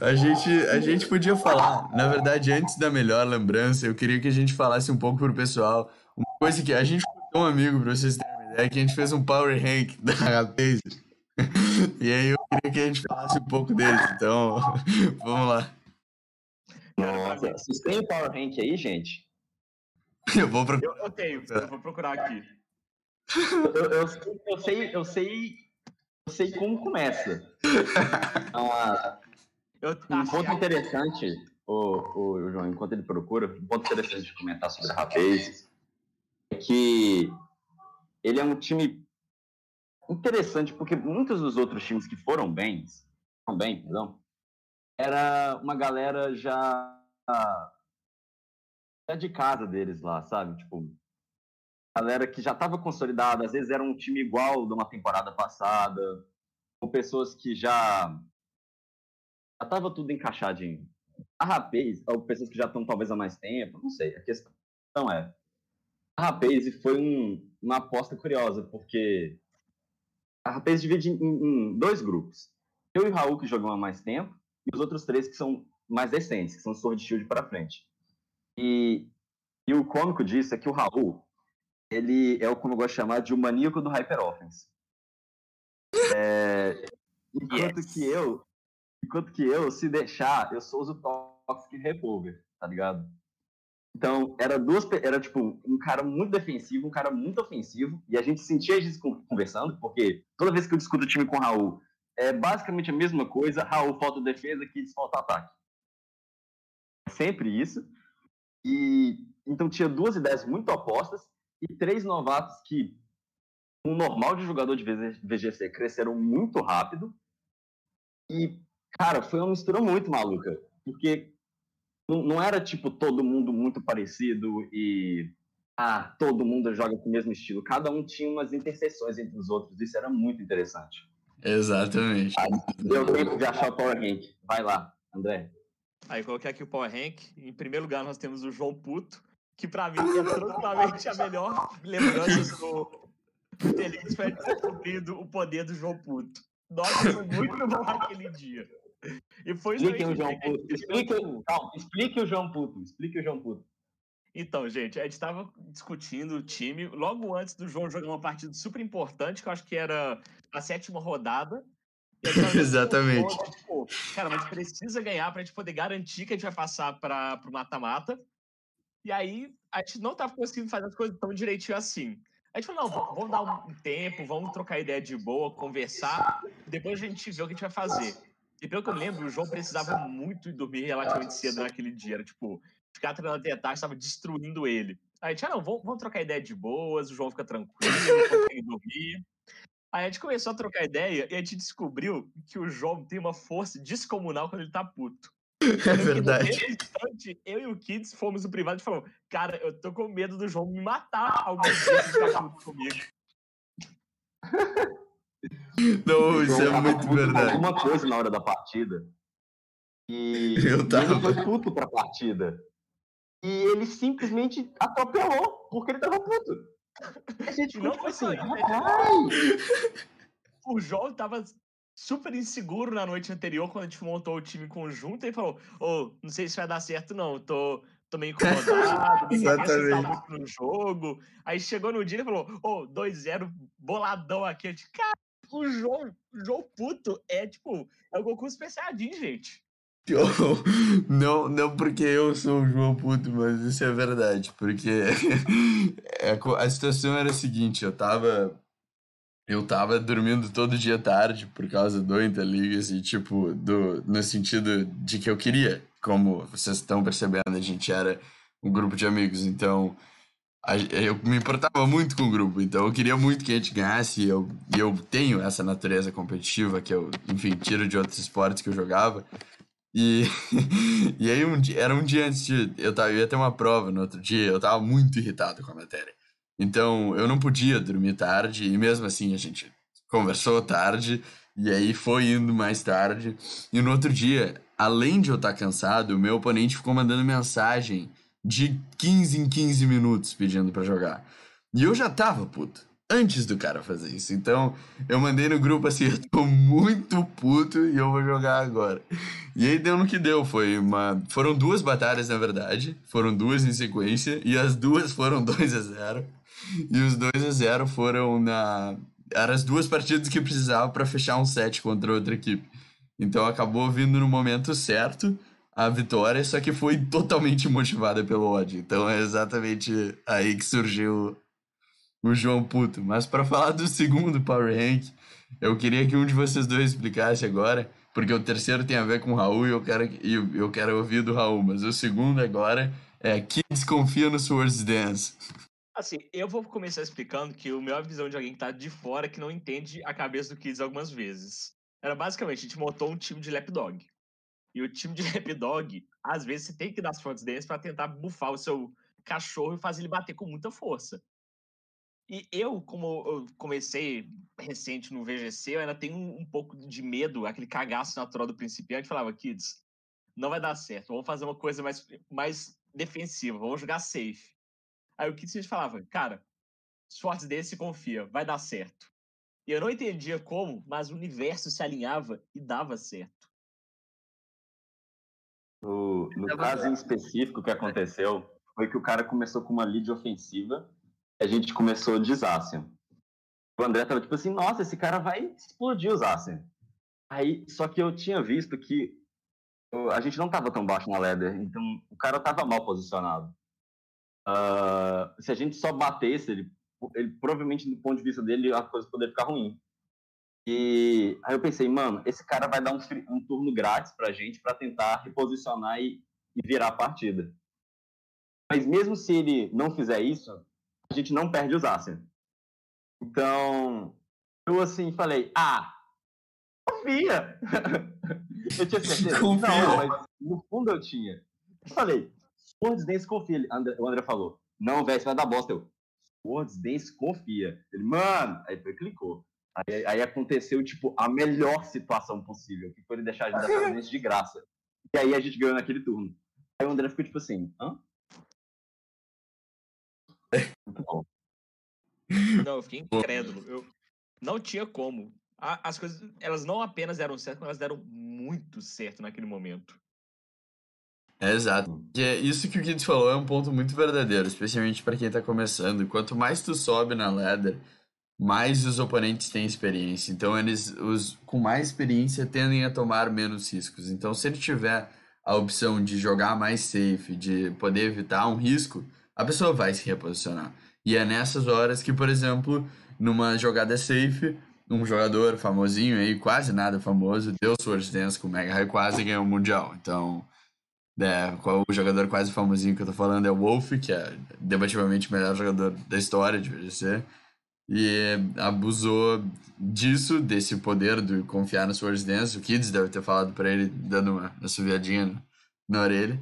A gente, a gente podia falar, na verdade, antes da melhor lembrança, eu queria que a gente falasse um pouco pro pessoal. Uma coisa que a gente foi um amigo, pra vocês terem uma ideia, que a gente fez um Power Rank da Rapaze. E aí eu queria que a gente falasse um pouco deles. Então, vamos lá. Nossa, vocês têm o Power Rank aí, gente? Eu vou pro. Eu, eu tenho, eu vou procurar aqui. Eu, eu, eu sei, eu sei, eu sei como começa. Ah, Eu um ponto interessante, o, o João, enquanto ele procura, um ponto interessante de comentar sobre a Rapaz é que ele é um time interessante, porque muitos dos outros times que foram bem, foram bem, perdão, era uma galera já, já de casa deles lá, sabe? Tipo, galera que já estava consolidada, às vezes era um time igual de uma temporada passada, ou pessoas que já já estava tudo encaixadinho. A Rapaz, ou pessoas que já estão talvez há mais tempo, não sei. A questão é, a Rapaz foi um- uma aposta curiosa, porque a Rapaz divide em, em dois grupos. Eu e o Raul, que jogam há mais tempo, e os outros três que são mais recentes, que são Sword Shield para frente. E, e o cômico disso é que o Raul, ele é o como eu gosto de chamar de o maníaco do Hyper Offense. É, enquanto Yes. que eu, enquanto que eu, se deixar, eu sou o Toxic Revolver, tá ligado? Então, era duas, era tipo um cara muito defensivo, um cara muito ofensivo, e a gente sentia a gente con- conversando, porque toda vez que eu discuto o time com o Raul, é basicamente a mesma coisa, Raul falta defesa, Kids falta ataque. Sempre isso. E então tinha duas ideias muito opostas e três novatos que um normal de jogador de VGC cresceram muito rápido. E cara, foi uma mistura muito maluca, porque não, não era tipo todo mundo muito parecido e ah, todo mundo joga com o mesmo estilo. Cada um tinha umas interseções entre os outros. Isso era muito interessante. Exatamente. Deu tempo de achar o Power Rank. Vai lá, André. Aí coloquei aqui o Power Rank. Em primeiro lugar, nós temos o João Puto, que pra mim é totalmente a melhor lembrança do Interlix foi descobrindo o poder do João Puto. Nossa, foi muito bom aquele dia. E foi Expliquem o João que Puto. Explique, explique o João Puto. Explique o João Puto. Então, gente, a gente estava discutindo o time logo antes do João jogar uma partida super importante, que eu acho que era a sétima rodada. Exatamente. Cara, mas precisa ganhar para a gente poder garantir que a gente vai passar para o mata-mata. E aí, a gente não estava conseguindo fazer as coisas tão direitinho assim. A gente falou, não, vamos dar um tempo, vamos trocar ideia de boa, conversar, depois a gente vê o que a gente vai fazer. E pelo que eu lembro, o João precisava muito dormir relativamente cedo naquele dia. Era tipo, ficar treinando até tarde estava destruindo ele. Aí a gente, ah, não, vamos, vamos trocar ideia de boas, o João fica tranquilo, consegue dormir. Aí a gente começou a trocar ideia e a gente descobriu que o João tem uma força descomunal quando ele tá puto. É verdade. Instante, eu e o Kids fomos no privado e falamos: Cara, eu tô com medo do João me matar algum dia que ficar puto comigo. Não, isso é muito verdade. Alguma coisa na hora da partida. E eu tava... ele foi puto pra partida. E ele simplesmente atropelou, porque ele tava puto. A gente não foi assim, O João tava super inseguro na noite anterior, quando a gente montou o time conjunto, e falou: Ô, oh, não sei se vai dar certo, não. Tô, tô meio incomodado, Exatamente. muito no jogo. Aí chegou no dia e falou: Ô, oh, 2-0, boladão aqui. Eu disse, cara, o João, o João puto é tipo, é o Goku Super Saiyajin, gente. Não, não porque eu sou o João Puto, mas isso é verdade. Porque é a situação era a seguinte, eu tava eu tava dormindo todo dia tarde por causa do Interligas e, tipo, do, no sentido de que eu queria. Como vocês estão percebendo, a gente era um grupo de amigos, então eu me importava muito com o grupo, então eu queria muito que a gente ganhasse e eu, eu tenho essa natureza competitiva que eu, enfim, tiro de outros esportes que eu jogava. E, e aí um dia, era um dia antes de eu, tava, eu ia ter uma prova no outro dia, eu tava muito irritado com a matéria. Então, eu não podia dormir tarde, e mesmo assim a gente conversou tarde, e aí foi indo mais tarde. E no outro dia, além de eu estar cansado, o meu oponente ficou mandando mensagem de 15 em 15 minutos pedindo para jogar. E eu já tava puto antes do cara fazer isso. Então, eu mandei no grupo assim, eu tô muito puto e eu vou jogar agora. E aí deu no que deu, foi uma... Foram duas batalhas, na verdade, foram duas em sequência, e as duas foram 2 a 0 e os 2 a 0 foram na. Eram as duas partidas que precisava para fechar um set contra outra equipe. Então acabou vindo no momento certo a vitória, só que foi totalmente motivada pelo ódio. Então é exatamente aí que surgiu o João Puto. Mas para falar do segundo Power Rank, eu queria que um de vocês dois explicasse agora, porque o terceiro tem a ver com o Raul e eu quero, eu quero ouvir do Raul, mas o segundo agora é que desconfia no Swords Dance. Assim, eu vou começar explicando que o meu visão de alguém que tá de fora que não entende a cabeça do Kids algumas vezes. Era basicamente, a gente montou um time de lapdog. E o time de lapdog, às vezes você tem que dar as fontes deles para tentar bufar o seu cachorro e fazer ele bater com muita força. E eu, como eu comecei recente no VGC, eu ainda tenho um, um pouco de medo, aquele cagaço natural do principiante, falava, kids, não vai dar certo, vamos fazer uma coisa mais, mais defensiva, vamos jogar safe. Aí o Kit falava, cara, sorte desse se confia, vai dar certo. E eu não entendia como, mas o universo se alinhava e dava certo. No, no caso em específico que aconteceu, foi que o cara começou com uma lead ofensiva a gente começou de Zacian. O André tava tipo assim, nossa, esse cara vai explodir o Zacian. Aí, só que eu tinha visto que a gente não tava tão baixo na ladder, então o cara tava mal posicionado. Uh, se a gente só batesse, ele, ele, provavelmente, do ponto de vista dele, a coisa poderia ficar ruim. E aí eu pensei, mano, esse cara vai dar um, um turno grátis pra gente para tentar reposicionar e, e, virar a partida. Mas mesmo se ele não fizer isso, gente não perde os Ascen. Então, eu assim falei, ah, confia! eu tinha certeza. Confia. Não, mas no fundo eu tinha. Eu falei, Swords Dance confia. o André falou, não, velho, você vai dar bosta. Eu, Swords Dance confia. Ele, mano, aí foi clicou. Aí, aí, aconteceu, tipo, a melhor situação possível, que foi ele deixar a gente dar de graça. E aí a gente ganhou naquele turno. Aí o André ficou tipo assim, hã? Muito bom. Não, eu fiquei incrédulo. Eu não tinha como. As coisas, elas não apenas deram certo, mas elas deram muito certo naquele momento. É, exato. E é isso que o Kids falou é um ponto muito verdadeiro, especialmente para quem tá começando. Quanto mais tu sobe na ladder, mais os oponentes têm experiência. Então, eles os com mais experiência tendem a tomar menos riscos. Então, se ele tiver a opção de jogar mais safe, de poder evitar um risco, a pessoa vai se reposicionar. E é nessas horas que, por exemplo, numa jogada safe, um jogador famosinho aí, quase nada famoso, deu Sword Dance com o Mega quase ganhou o Mundial. Então, é, o jogador quase famosinho que eu tô falando é o Wolf, que é debativamente o melhor jogador da história de VGC. E abusou disso, desse poder de confiar no Sword Dance. O Kids deve ter falado pra ele, dando uma, suviadinha na orelha.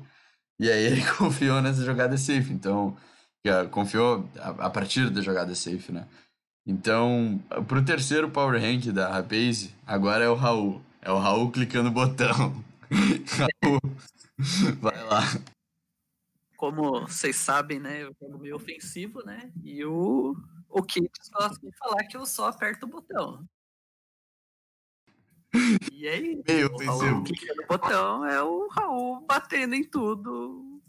E aí ele confiou nessa jogada safe. Então, confiou a, partir da jogada safe, né? Então, pro terceiro Power Rank da Rapaze, agora é o Raul. É o Raul clicando no botão. Raul, vai lá. Como vocês sabem, né? Eu jogo meio ofensivo, né? E o, o Kids gosta de falar que eu só aperto o botão. E é isso. Meio O ofensivo. Raul clicando no botão é o Raul batendo em tudo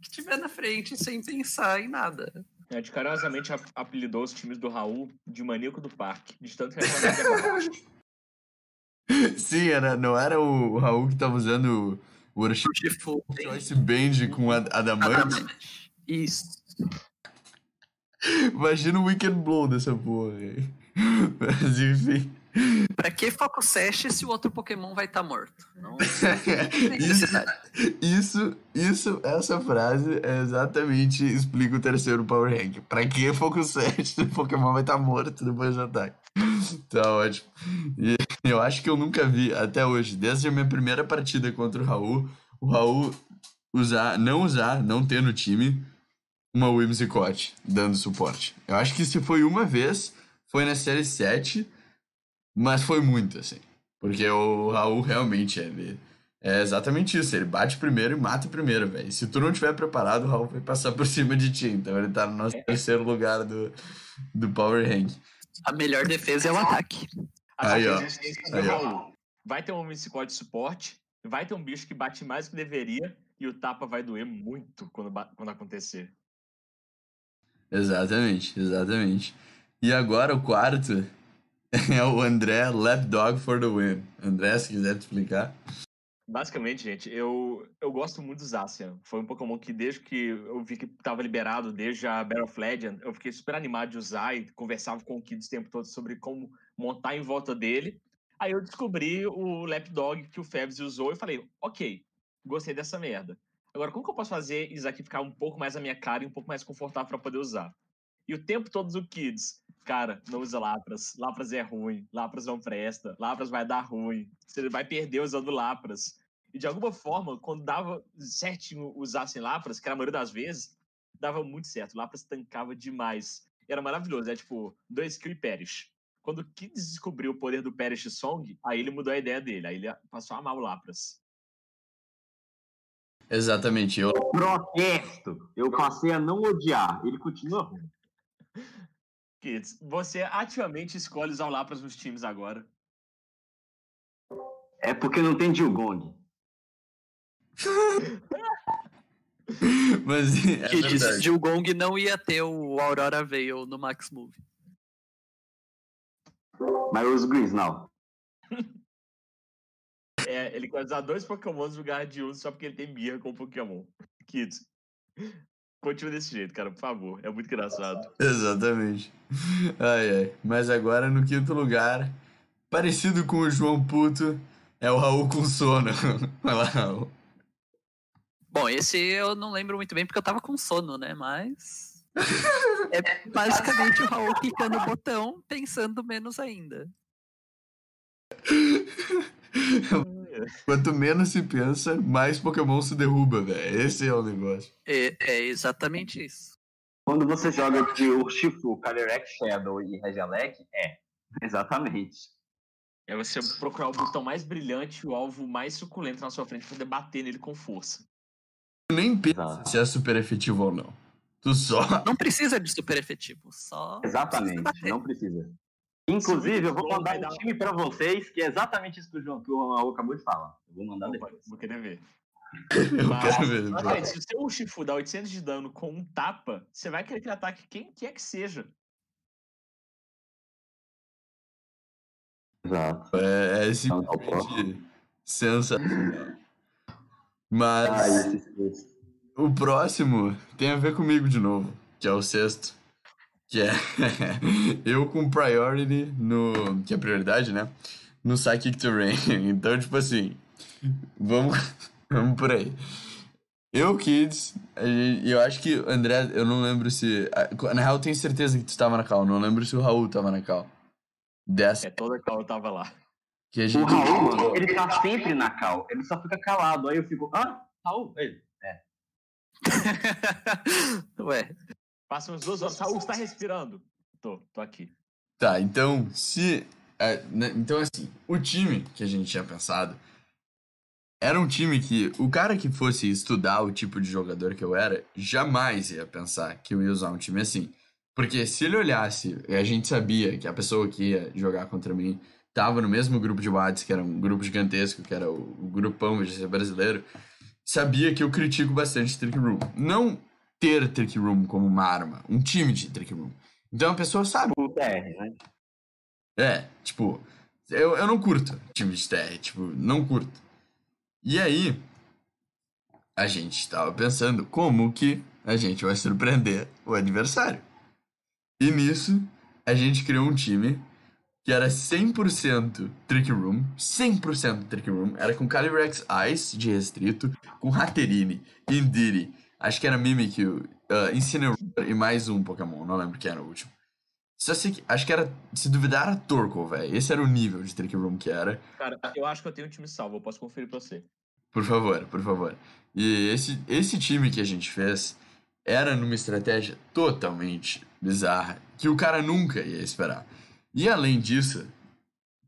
que tiver na frente sem pensar em nada. A gente carinhosamente ap- apelidou os times do Raul de maníaco do parque, de tanto reclamar debate. Sim, era, não era o Raul que tava usando o Worship Shifu. Choice Band com a Adamante. Isso. Imagina o Weekend Blow dessa porra aí. Mas enfim. Pra que Foco Sash se o outro Pokémon vai estar morto? Não isso, isso, isso, essa frase é exatamente explica o terceiro Power Rank. Pra que Focus 7 se o Pokémon vai estar morto depois do ataque? Tá ótimo. E eu acho que eu nunca vi até hoje, desde a minha primeira partida contra o Raul, o Raul usar, não usar, não ter no time uma Whimsicott dando suporte. Eu acho que se foi uma vez, foi na série 7, mas foi muito, assim. Porque o Raul realmente ele é exatamente isso. Ele bate primeiro e mata primeiro, velho. Se tu não tiver preparado, o Raul vai passar por cima de ti. Então ele tá no nosso terceiro lugar do, do Power Rank. A melhor defesa é o ataque. A Aí, ó. Aí, ó. Raul. Vai ter um Misicode de suporte, vai ter um bicho que bate mais do que deveria, e o tapa vai doer muito quando, quando acontecer. Exatamente, exatamente. E agora o quarto é o André Lapdog for the win. André, se quiser te explicar. Basicamente, gente, eu, eu gosto muito do Zacian. Foi um Pokémon que desde que eu vi que estava liberado, desde a Battle of Legend, eu fiquei super animado de usar e conversava com o Kids o tempo todo sobre como montar em volta dele. Aí eu descobri o Lapdog que o Febs usou e falei, ok, gostei dessa merda. Agora, como que eu posso fazer isso aqui ficar um pouco mais na minha cara e um pouco mais confortável para poder usar? E o tempo todo do Kids, cara, não usa Lapras, Lapras é ruim, Lapras não presta, Lapras vai dar ruim, você vai perder usando Lapras. E de alguma forma, quando dava certinho usar sem Lapras, que era a maioria das vezes, dava muito certo. Lapras tancava demais. E era maravilhoso, é tipo, dois kill e Perish. Quando o Kids descobriu o poder do Perish Song, aí ele mudou a ideia dele, aí ele passou a amar o Lapras. Exatamente, eu. Protesto! Eu passei a não odiar. Ele continua ruim. Kids, você ativamente escolhe usar o Lapras nos times agora. É porque não tem Dilgong. Mas é que disse verdade. Gong não ia ter o Aurora Veil no Max Move. Mas eu uso Grinsnall. É, ele quer usar dois Pokémons no lugar de um só porque ele tem birra com o Pokémon. Kids, continua desse jeito, cara, por favor. É muito engraçado. Exatamente. Ai, ai. Mas agora no quinto lugar, parecido com o João Puto, é o Raul com sono. Vai lá, Raul. Bom, esse eu não lembro muito bem porque eu tava com sono, né? Mas. É basicamente o Raul clicando no botão, pensando menos ainda. Quanto menos se pensa, mais Pokémon se derruba, velho. Esse é o negócio. É, é exatamente isso. Quando você joga de Urshifu, Calyrex Shadow e Regielec, é. Exatamente. É você procurar o botão mais brilhante, o alvo mais suculento na sua frente, pra poder bater nele com força. Tu nem pensa Exato. se é super efetivo ou não. Tu só. Não precisa de super efetivo, só. Exatamente. precisa. Não precisa. Inclusive, eu vou mandar dar- um time pra vocês que é exatamente isso que o João que o Raul acabou de falar. Eu vou mandar Opa, depois. vou querer ver. Eu Mas, quero ver. mas, se o seu Urshifu dá 800 de dano com um tapa, você vai querer que ele ataque quem quer que seja. Exato. É, é Então, tá simplesmente sensacional. Mas Ah, esse. o próximo tem a ver comigo de novo, que é o sexto. Que é eu com priority no. Que é prioridade, né? No Psychic Terrain. Então, tipo assim. Vamos, vamos por aí. Eu, Kids, gente, eu acho que, André, eu não lembro se. Na real, eu tenho certeza que tu estava na cal. Não lembro se o Raul estava na cal. Dessa. É, toda a cal tava lá. Que a gente... O Raul, ele tá sempre na cal. Ele só fica calado. Aí eu fico, ah, Raul? Ele, é. Ué. Passa uns dois anos. Raul está respirando. Tô, tô aqui. Tá, então, se. É, né, então, assim, o time que a gente tinha pensado era um time que o cara que fosse estudar o tipo de jogador que eu era jamais ia pensar que eu ia usar um time assim. Porque se ele olhasse, e a gente sabia que a pessoa que ia jogar contra mim tava no mesmo grupo de Whats, que era um grupo gigantesco, que era o, o grupão de brasileiro, sabia que eu critico bastante Trick Room. Não ter Trick Room como uma arma, um time de Trick Room. Então a pessoa sabe. O TR, né? É, tipo, eu, eu não curto time de TR, tipo, não curto. E aí, a gente estava pensando como que a gente vai surpreender o adversário. E nisso, a gente criou um time que era 100% Trick Room, 100% Trick Room, era com Calyrex Ice de restrito, com Hatterene, Indiri, acho que era Mimikyu, uh, Incineroar e mais um Pokémon, não lembro quem era o último. Só sei que, acho que era, se duvidar, era Torkoal, velho. Esse era o nível de Trick Room que era. Cara, eu acho que eu tenho um time salvo, eu posso conferir pra você. Por favor, por favor. E esse, esse time que a gente fez era numa estratégia totalmente bizarra, que o cara nunca ia esperar. E além disso,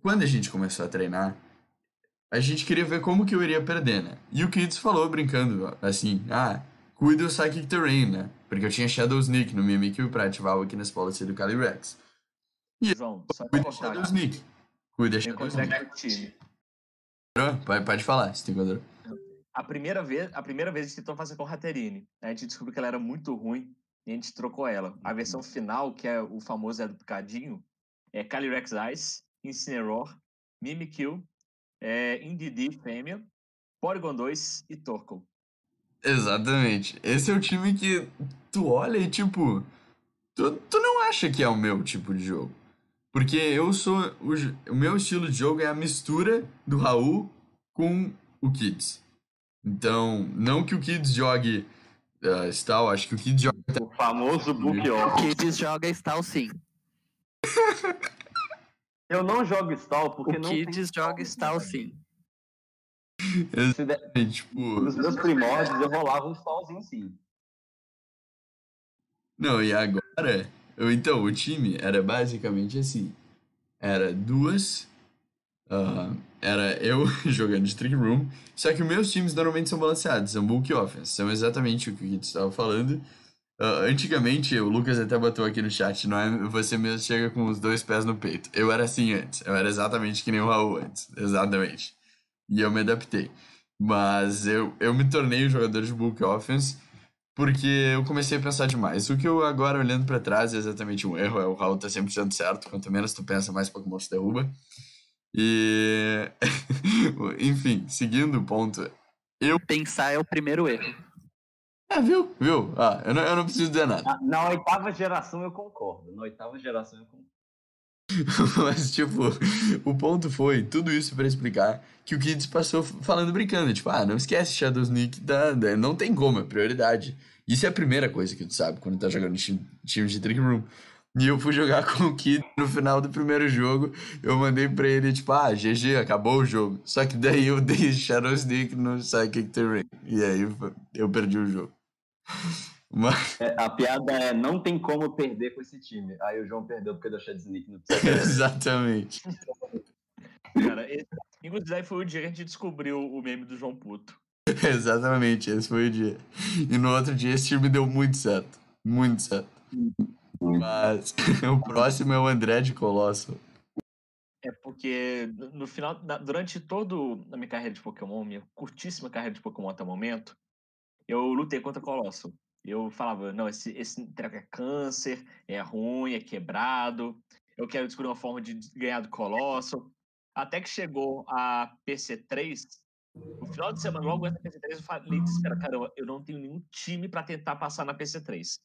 quando a gente começou a treinar, a gente queria ver como que eu iria perder, né? E o Kids falou brincando assim: ah, cuida do Psychic Terrain, né? Porque eu tinha Shadow Sneak no Mimikyu pra ativar o Weakness Policy do Calyrex. E João, só do Sneak. Cuida do Shadow Sneak. Pode, pode falar, se enquadrou. A primeira vez, a primeira vez a gente tentou fazer com Raterine. A gente descobriu que ela era muito ruim e a gente trocou ela. A versão final, que é o famoso é do picadinho, é Calyrex Ice, Incineroar, Mimikyu, é, Indeedee Fêmea, Porygon 2 e Torkoal. Exatamente. Esse é o time que tu olha e, tipo, tu, tu não acha que é o meu tipo de jogo. Porque eu sou. O, o meu estilo de jogo é a mistura do Raul com o Kids. Então, não que o Kids jogue uh, Stall, acho que o Kids joga. O famoso book. O Kids joga Stall sim. eu não jogo Stall porque o não. O Kids joga Stall sim. Exatamente, tipo... Nos meus primórdios eu rolava um stallzinho sim. Não, e agora. Eu, então, o time era basicamente assim. Era duas. Uh, era eu jogando de Trick Room. Só que os meus times normalmente são balanceados, são bulk offense. São exatamente o que gente estava falando. Uh, antigamente, o Lucas até botou aqui no chat, não é? Você mesmo chega com os dois pés no peito. Eu era assim antes. Eu era exatamente que nem o Raul antes. Exatamente. E eu me adaptei. Mas eu, eu me tornei um jogador de bulk offense porque eu comecei a pensar demais. O que eu agora, olhando para trás, é exatamente um erro. É o Raul tá 100% certo. Quanto menos tu pensa, mais Pokémon te derruba. E... Enfim, seguindo o ponto. Eu... Pensar é o primeiro erro. É, viu? Viu? Ah, eu não, eu não preciso dizer nada. Na, na oitava geração eu concordo. Na oitava geração eu concordo. Mas, tipo, o ponto foi tudo isso para explicar que o Kids passou falando brincando. Tipo, ah, não esquece Shadow Sneak, da, não tem como, é prioridade. Isso é a primeira coisa que tu sabe quando tá jogando time, time de Trick Room. E eu fui jogar com o Kid no final do primeiro jogo. Eu mandei pra ele, tipo, ah, GG, acabou o jogo. Só que daí eu dei Shadow Sneak no Psychic Terrain. E aí eu perdi o jogo. Mas... É, a piada é não tem como perder com esse time. Aí o João perdeu porque deixou de sneak no Exatamente. Cara, esse, inclusive foi o dia que a gente descobriu o meme do João Puto. Exatamente, esse foi o dia. E no outro dia esse time deu muito certo. Muito certo. Mas o próximo é o André de Colosso. É porque no final, durante toda a minha carreira de Pokémon, minha curtíssima carreira de Pokémon até o momento, eu lutei contra Colosso. Eu falava, não, esse, esse treco é câncer, é ruim, é quebrado. Eu quero descobrir uma forma de ganhar do Colosso. Até que chegou a PC3, no final de semana, logo antes da PC3, eu falei desespero, caramba, eu não tenho nenhum time para tentar passar na PC3.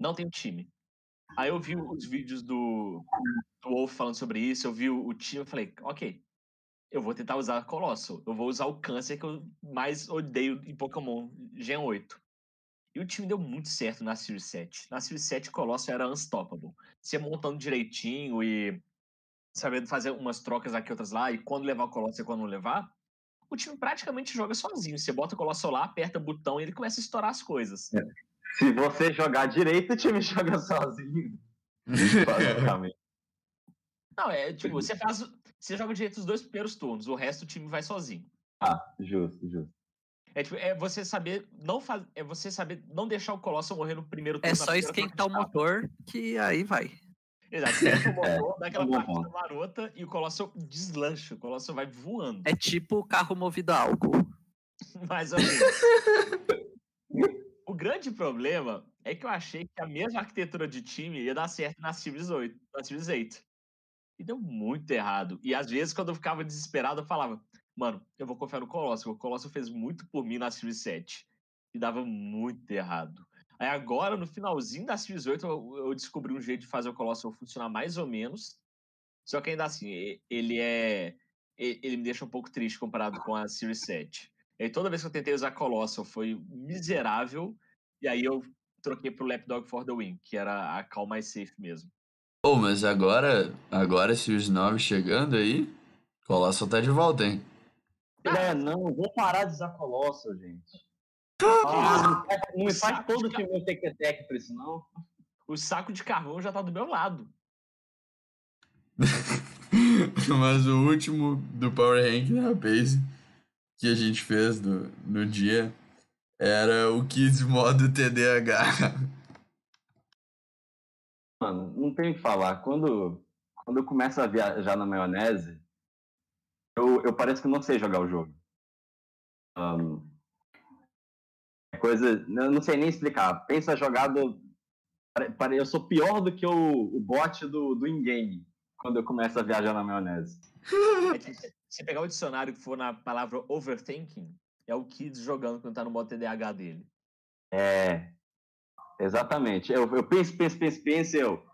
Não tenho time. Aí eu vi os vídeos do, do Wolf falando sobre isso, eu vi o, o time, eu falei, ok, eu vou tentar usar Colossal. Eu vou usar o câncer que eu mais odeio em Pokémon Gen 8. E o time deu muito certo na Series 7. Na Series 7, Colossal era unstoppable. Você montando direitinho e sabendo fazer umas trocas aqui, outras lá, e quando levar o Colossal e quando não levar, o time praticamente joga sozinho. Você bota o Colossal lá, aperta o botão e ele começa a estourar as coisas. É. Se você jogar direito, o time joga sozinho. Basicamente. Não, é tipo, você faz. Você joga direito os dois primeiros turnos, o resto o time vai sozinho. Ah, justo, justo. É, tipo, é você saber não faz, é você saber não deixar o Colosso morrer no primeiro turno. É só esquentar o motor que aí vai. Exato, esquenta o motor, é, dá aquela partida marota e o Colosso deslancha, o Colosso vai voando. É tipo carro movido a álcool. Mais ou menos. o grande problema é que eu achei que a mesma arquitetura de time ia dar certo na Series 8, na Series 8. E deu muito errado. E às vezes, quando eu ficava desesperado, eu falava, mano, eu vou confiar no Colosso. O Colosso fez muito por mim na Series 7. E dava muito errado. Aí agora, no finalzinho da Series 8, eu, descobri um jeito de fazer o Colosso funcionar mais ou menos. Só que ainda assim, ele é. Ele me deixa um pouco triste comparado com a Series 7. E toda vez que eu tentei usar Colossal foi miserável. E aí eu troquei pro Lapdog for the Win, que era a call mais safe mesmo. Pô, oh, mas agora, agora Series 9 chegando aí, Colossal tá de volta, hein? É, não, vou parar de usar Colossal, gente. Ah, não me faz todo time meu tec pra isso, não. O saco de carvão já tá do meu lado. Mas o último do Power Rank da Base que a gente fez no, no dia era o Kids modo TDAH. Mano, não tem o que falar. Quando, quando eu começo a viajar na maionese, eu, eu pareço que não sei jogar o jogo. Um, é coisa. Eu não sei nem explicar. Pensa a jogada. Eu sou pior do que o, o bot do, do in-game quando eu começo a viajar na maionese. É você pegar o dicionário que for na palavra overthinking, é o Kids jogando quando tá no modo TDAH dele. É. Exatamente. Eu, eu penso, penso, penso, penso, eu.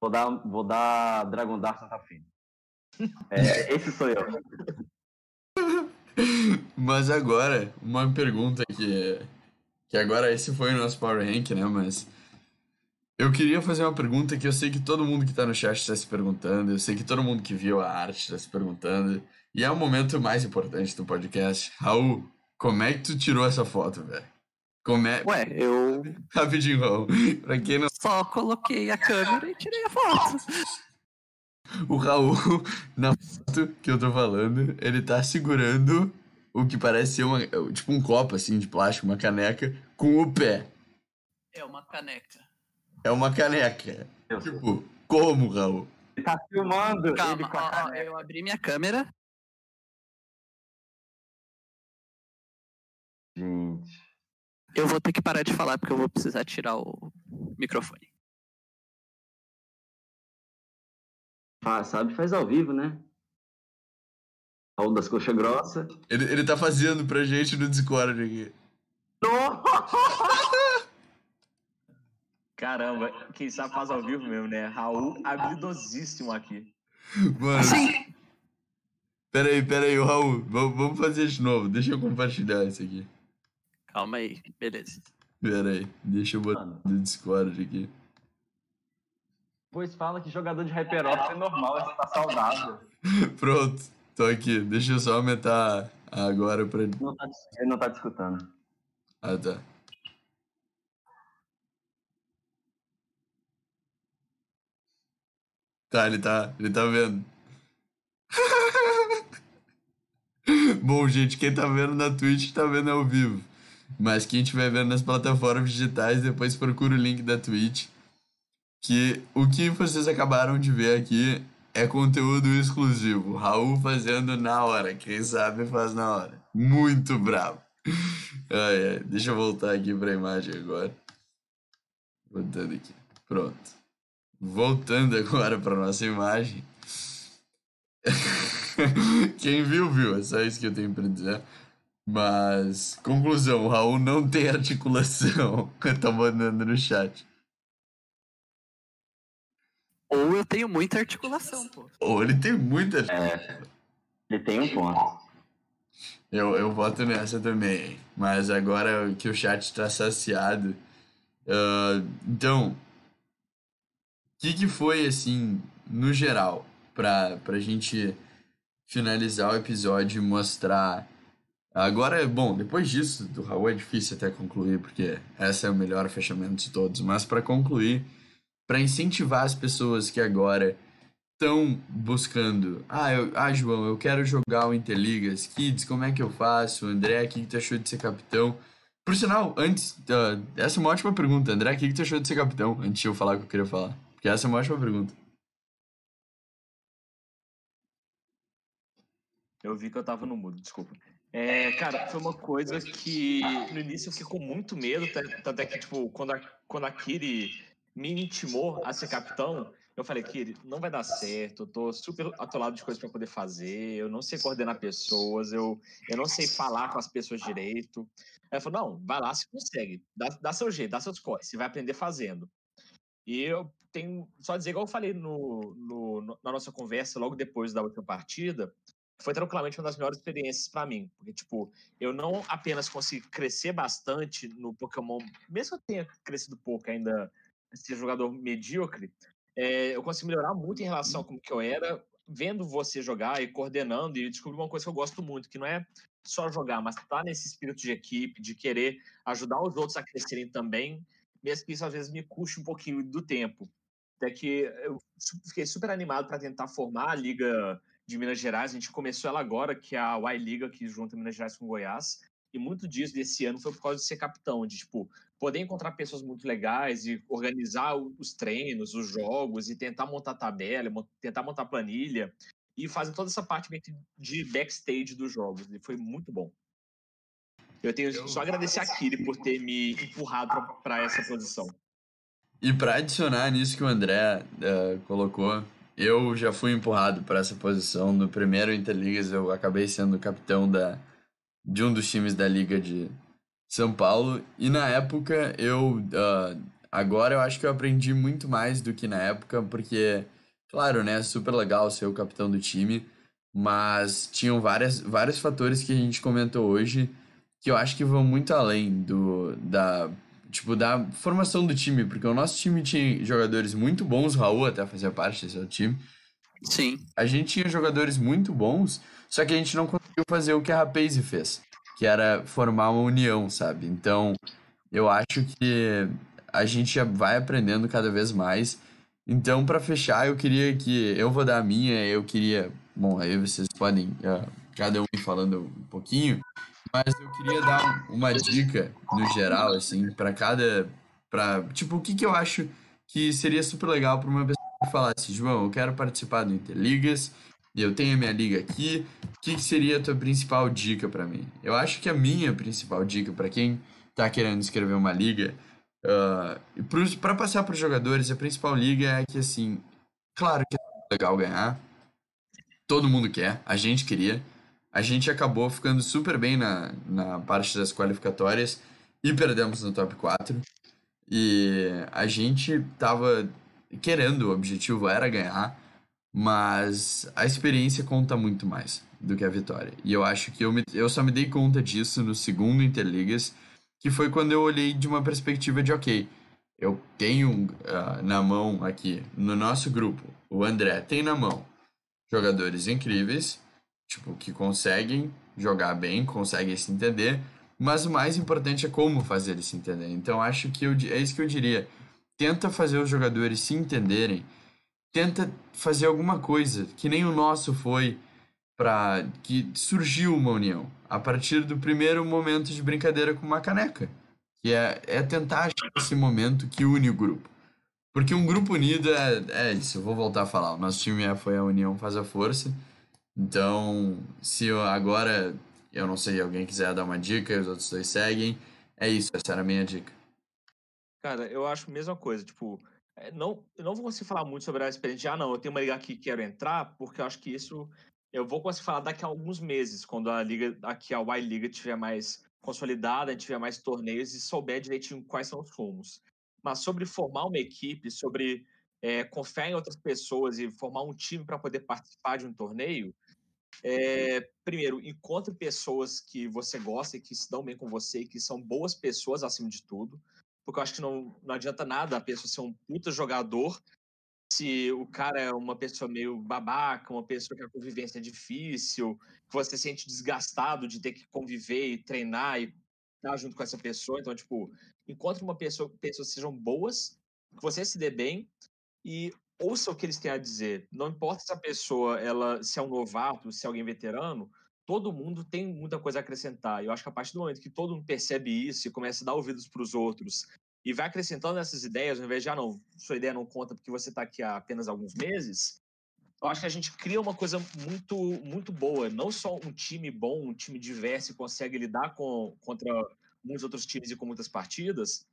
Vou dar, vou dar Dragon Dark Santa Fina. É, esse sou eu. Mas agora, uma pergunta que. Que agora esse foi o nosso Power Rank, né? Mas. Eu queria fazer uma pergunta que eu sei que todo mundo que tá no chat está se perguntando, eu sei que todo mundo que viu a arte está se perguntando, e é o momento mais importante do podcast. Raul, como é que tu tirou essa foto, velho? Como é... Ué, eu. Rapidinho, Raul. Pra quem não. Só coloquei a câmera e tirei a foto. O Raul, na foto que eu tô falando, ele tá segurando o que parece ser uma, tipo um copo assim de plástico, uma caneca, com o pé. É uma caneca. É uma caneca. Eu tipo, sei. como, Raul? Ele tá filmando. Calma, ó, ó, eu abri minha câmera. Gente. Eu vou ter que parar de falar porque eu vou precisar tirar o microfone. Ah, sabe, faz ao vivo, né? Raul das coxas grossas. Ele, ele tá fazendo pra gente no Discord aqui. Caramba, quem sabe faz ao vivo mesmo, né? Raul habilidosíssimo aqui. Mano. Sim. Peraí, peraí, Raul. Vamos fazer de novo. Deixa eu compartilhar isso aqui. Calma aí, beleza. Peraí, deixa eu botar no Discord aqui. Pois fala que jogador de Hyperops é normal, você tá saudável. Pronto, tô aqui. Deixa eu só aumentar agora pra ele. Não tá, ele não tá te escutando. Ah, tá. Tá, ele tá, ele tá vendo. Bom, gente, quem tá vendo na Twitch tá vendo ao vivo. Mas quem estiver vendo nas plataformas digitais, depois procura o link da Twitch que o que vocês acabaram de ver aqui é conteúdo exclusivo. Raul fazendo na hora, quem sabe faz na hora. Muito bravo. Ai, ai. Deixa eu voltar aqui para a imagem agora. Voltando aqui. Pronto. Voltando agora para nossa imagem. Quem viu, viu. É só isso que eu tenho para dizer. Mas, conclusão: o Raul não tem articulação. Tô mandando no chat. Ou eu tenho muita articulação, pô. Ou ele tem muita. É, ele tem um ponto. Eu, eu voto nessa também. Mas agora que o chat está saciado. Uh, então, o que, que foi, assim, no geral, pra, pra gente finalizar o episódio e mostrar. Agora, bom, depois disso, do Raul é difícil até concluir, porque esse é o melhor fechamento de todos, mas para concluir, para incentivar as pessoas que agora estão buscando. Ah, eu, ah, João, eu quero jogar o Interligas Kids, como é que eu faço? André, o que, que tu achou de ser capitão? Por sinal, antes, uh, essa é uma ótima pergunta. André, o que, que tu achou de ser capitão? Antes de eu falar o que eu queria falar. Porque essa é uma ótima pergunta. Eu vi que eu tava no mudo, desculpa. É, cara, foi uma coisa que no início eu fiquei com muito medo, tanto é que, tipo, quando a, quando a Kiri me intimou a ser capitão, eu falei, Kiri, não vai dar certo, eu tô super atolado de coisas para poder fazer, eu não sei coordenar pessoas, eu, eu não sei falar com as pessoas direito. Ela falou, não, vai lá, se consegue, dá, dá seu jeito, dá seus corres, você vai aprender fazendo. E eu tenho, só dizer, igual eu falei no, no, na nossa conversa logo depois da última partida, foi tranquilamente uma das melhores experiências para mim. Porque, tipo, eu não apenas consegui crescer bastante no Pokémon, mesmo que eu tenha crescido pouco ainda, ser jogador medíocre, é, eu consegui melhorar muito em relação a como que eu era, vendo você jogar e coordenando, e descobri uma coisa que eu gosto muito, que não é só jogar, mas tá nesse espírito de equipe, de querer ajudar os outros a crescerem também, mesmo que isso às vezes me custe um pouquinho do tempo. Até que eu fiquei super animado para tentar formar a liga de Minas Gerais. A gente começou ela agora, que é a Y Liga, que junta Minas Gerais com Goiás. E muito disso desse ano foi por causa de ser capitão, de tipo, poder encontrar pessoas muito legais e organizar os treinos, os jogos e tentar montar tabela, tentar montar planilha e fazer toda essa parte de backstage dos jogos. E foi muito bom. Eu tenho só agradecer a Kiri por ter me empurrado para essa posição. E para adicionar nisso que o André uh, colocou, eu já fui empurrado para essa posição. No primeiro Interligas eu acabei sendo capitão da, de um dos times da Liga de São Paulo. E na época eu. Uh, agora eu acho que eu aprendi muito mais do que na época, porque, claro, né? Super legal ser o capitão do time. Mas tinham várias, vários fatores que a gente comentou hoje que eu acho que vão muito além do da tipo da formação do time, porque o nosso time tinha jogadores muito bons, o Raul até fazia parte desse time. Sim. A gente tinha jogadores muito bons, só que a gente não conseguiu fazer o que a Rapaze fez, que era formar uma união, sabe? Então, eu acho que a gente vai aprendendo cada vez mais. Então, para fechar, eu queria que eu vou dar a minha, eu queria, bom, aí vocês podem uh, cada um falando um pouquinho, mas eu queria dar uma dica no geral assim para cada para tipo o que que eu acho que seria super legal para uma pessoa que falasse, João, eu quero participar do Interligas, eu tenho a minha liga aqui, o que, que seria a tua principal dica para mim? Eu acho que a minha principal dica para quem está querendo escrever uma liga, uh, ah, para passar para os jogadores, a principal liga é que, assim, claro que é legal ganhar, todo mundo quer, a gente queria, a gente acabou ficando super bem na, na parte das qualificatórias e perdemos no top 4. E a gente tava querendo, o objetivo era ganhar, mas a experiência conta muito mais do que a vitória. E eu acho que eu, me, eu só me dei conta disso no segundo Interligas, que foi quando eu olhei de uma perspectiva de, ok, eu tenho uh, na mão aqui, no nosso grupo, o André tem na mão jogadores incríveis, tipo, que conseguem jogar bem, conseguem se entender, mas o mais importante é como fazer eles se entenderem. Então acho que eu, é isso que eu diria. Tenta fazer os jogadores se entenderem tenta fazer alguma coisa, que nem o nosso foi, para que surgiu uma união a partir do primeiro momento de brincadeira com uma caneca, que é, é tentar achar esse momento que une o grupo. Porque um grupo unido é, é isso, eu vou voltar a falar. O nosso time é, foi a união faz a força. Então, se eu, agora, eu não sei, alguém quiser dar uma dica, os outros dois seguem, é isso, essa era a minha dica. Cara, eu acho a mesma coisa, tipo, é, não, eu não vou conseguir falar muito sobre a experiência ah, não, eu tenho uma liga aqui que quero entrar, porque eu acho que isso eu vou conseguir falar daqui a alguns meses, quando a liga, aqui a Y Liga tiver mais consolidada, tiver mais torneios e souber direitinho quais são os rumos. Mas sobre formar uma equipe, sobre é, confiar em outras pessoas e formar um time para poder participar de um torneio, é, primeiro, encontre pessoas que você gosta e que se dão bem com você, que são boas pessoas acima de tudo, porque eu acho que não, não adianta nada a pessoa ser um puta jogador se o cara é uma pessoa meio babaca, uma pessoa que a convivência é difícil, que você se sente desgastado de ter que conviver e treinar e estar junto com essa pessoa. Então, tipo, encontre uma pessoa, pessoas que sejam boas, que você se dê bem e ouça o que eles têm a dizer. Não importa se a pessoa, ela, se é um novato, se é alguém veterano, todo mundo tem muita coisa a acrescentar. Eu acho que a partir do momento que todo mundo percebe isso e começa a dar ouvidos para os outros e vai acrescentando essas ideias, ao invés de, ah, não, sua ideia não conta porque você está aqui há apenas alguns meses, eu acho que a gente cria uma coisa muito, muito boa. Não só um time bom, um time diverso e consegue lidar com, contra muitos outros times e com muitas partidas,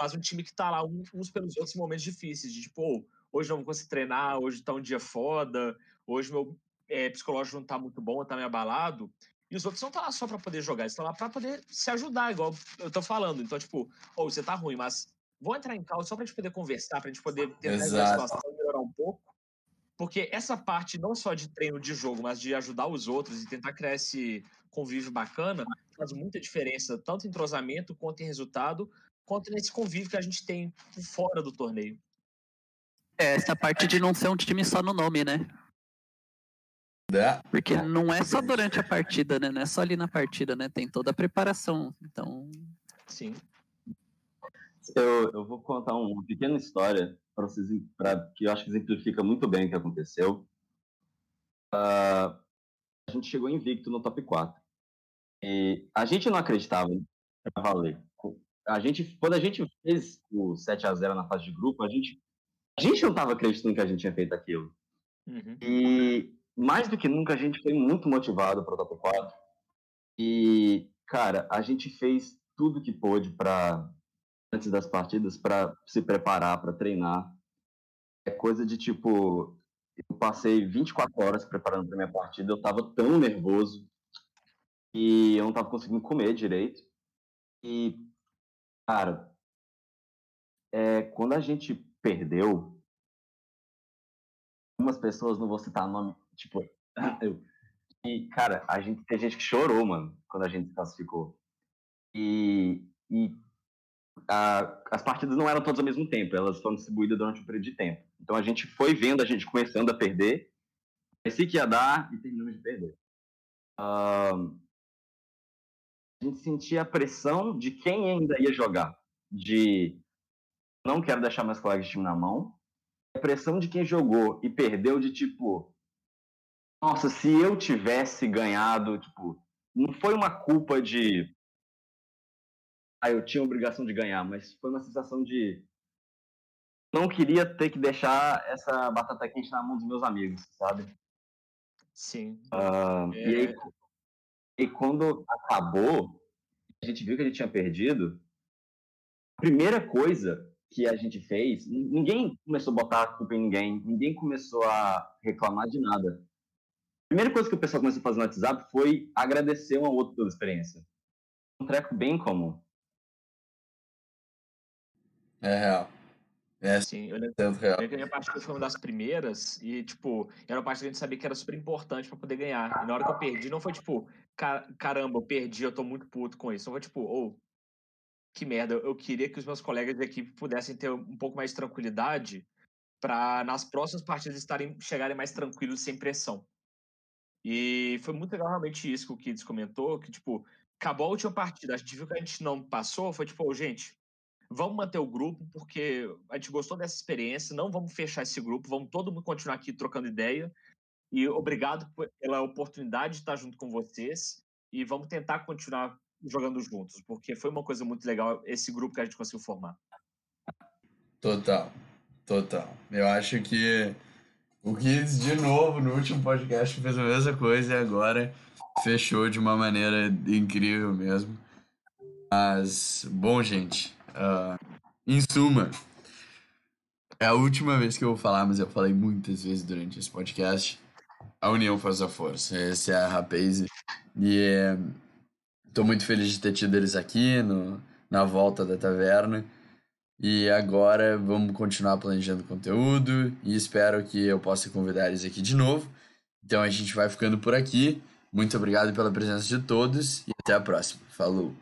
mas um time que está lá uns pelos outros em momentos difíceis, de tipo, oh, hoje não vou conseguir treinar, hoje está um dia foda, hoje meu é, psicológico não está muito bom, está meio abalado. E os outros não estão lá só para poder jogar, eles estão lá para poder se ajudar, igual eu tô falando. Então, tipo, ou oh, você tá ruim, mas vou entrar em calma só pra gente poder conversar, pra gente poder tentar a situação melhorar um pouco. Porque essa parte não só de treino de jogo, mas de ajudar os outros e tentar criar esse convívio bacana, faz muita diferença, tanto em entrosamento quanto em resultado, quanto nesse convívio que a gente tem fora do torneio. É, essa parte de não ser um time só no nome, né? É. Porque não é só durante a partida, né? Não é só ali na partida, né? Tem toda a preparação. Então. Sim. Eu, eu vou contar uma pequena história para vocês, pra, que eu acho que exemplifica muito bem o que aconteceu. Uh, a gente chegou invicto no top 4. E a gente não acreditava para valer. A gente, quando a gente fez o 7 a 0 na fase de grupo, a gente, a gente não estava acreditando que a gente tinha feito aquilo. Uhum. E mais do que nunca, a gente foi muito motivado para o top 4. E, cara, a gente fez tudo que pôde para antes das partidas para se preparar, para treinar. É coisa de tipo, eu passei 24 horas preparando para minha partida, eu estava tão nervoso e eu não estava conseguindo comer direito. E, cara, é, quando a gente perdeu, algumas pessoas, não vou citar nome, Tipo, eu. E, cara, a gente tem gente que chorou, mano, quando a gente se classificou. E, e a, as partidas não eram todas ao mesmo tempo, elas foram distribuídas durante um período de tempo. Então a gente foi vendo a gente começando a perder, parecia que ia dar e terminamos de perder. A gente sentia a pressão de quem ainda ia jogar, de não quero deixar meus colegas de time na mão, a pressão de quem jogou e perdeu de tipo, nossa, se eu tivesse ganhado, tipo, não foi uma culpa de. Ah, eu tinha a obrigação de ganhar, mas foi uma sensação de. Não queria ter que deixar essa batata quente na mão dos meus amigos, sabe? Sim. Uh, é... e, aí, e quando acabou, a gente viu que a gente tinha perdido. A primeira coisa que a gente fez, ninguém começou a botar a culpa em ninguém, ninguém começou a reclamar de nada primeira coisa que o pessoal começou a fazer no WhatsApp foi agradecer um ao outro pela experiência. Um treco bem comum. É real. É sim, eu lembro, real. que a minha partida foi uma das primeiras e, tipo, era uma partida que a gente sabia que era super importante para poder ganhar. E na hora que eu perdi, não foi tipo, caramba, eu perdi, eu tô muito puto com isso. Não foi tipo, ou, oh, que merda, eu queria que os meus colegas de equipe pudessem ter um pouco mais de tranquilidade para nas próximas partidas estarem chegarem mais tranquilos sem pressão. E foi muito legal realmente isso que o Kids comentou, que, tipo, acabou a última partida, a gente viu que a gente não passou, foi tipo, oh, gente, vamos manter o grupo, porque a gente gostou dessa experiência, não vamos fechar esse grupo, vamos todo mundo continuar aqui trocando ideia, e obrigado pela oportunidade de estar junto com vocês, e vamos tentar continuar jogando juntos, porque foi uma coisa muito legal esse grupo que a gente conseguiu formar. Total, total. Eu acho que o Kids, de novo, no último podcast, fez a mesma coisa e agora fechou de uma maneira incrível mesmo. Mas, bom, gente, uh, em suma, é a última vez que eu vou falar, mas eu falei muitas vezes durante esse podcast. A união faz a força. Esse é a Rapaze. E tô muito feliz de ter tido eles aqui no, na volta da taverna. E agora vamos continuar planejando conteúdo e espero que eu possa convidar eles aqui de novo. Então a gente vai ficando por aqui. Muito obrigado pela presença de todos e até a próxima. Falou!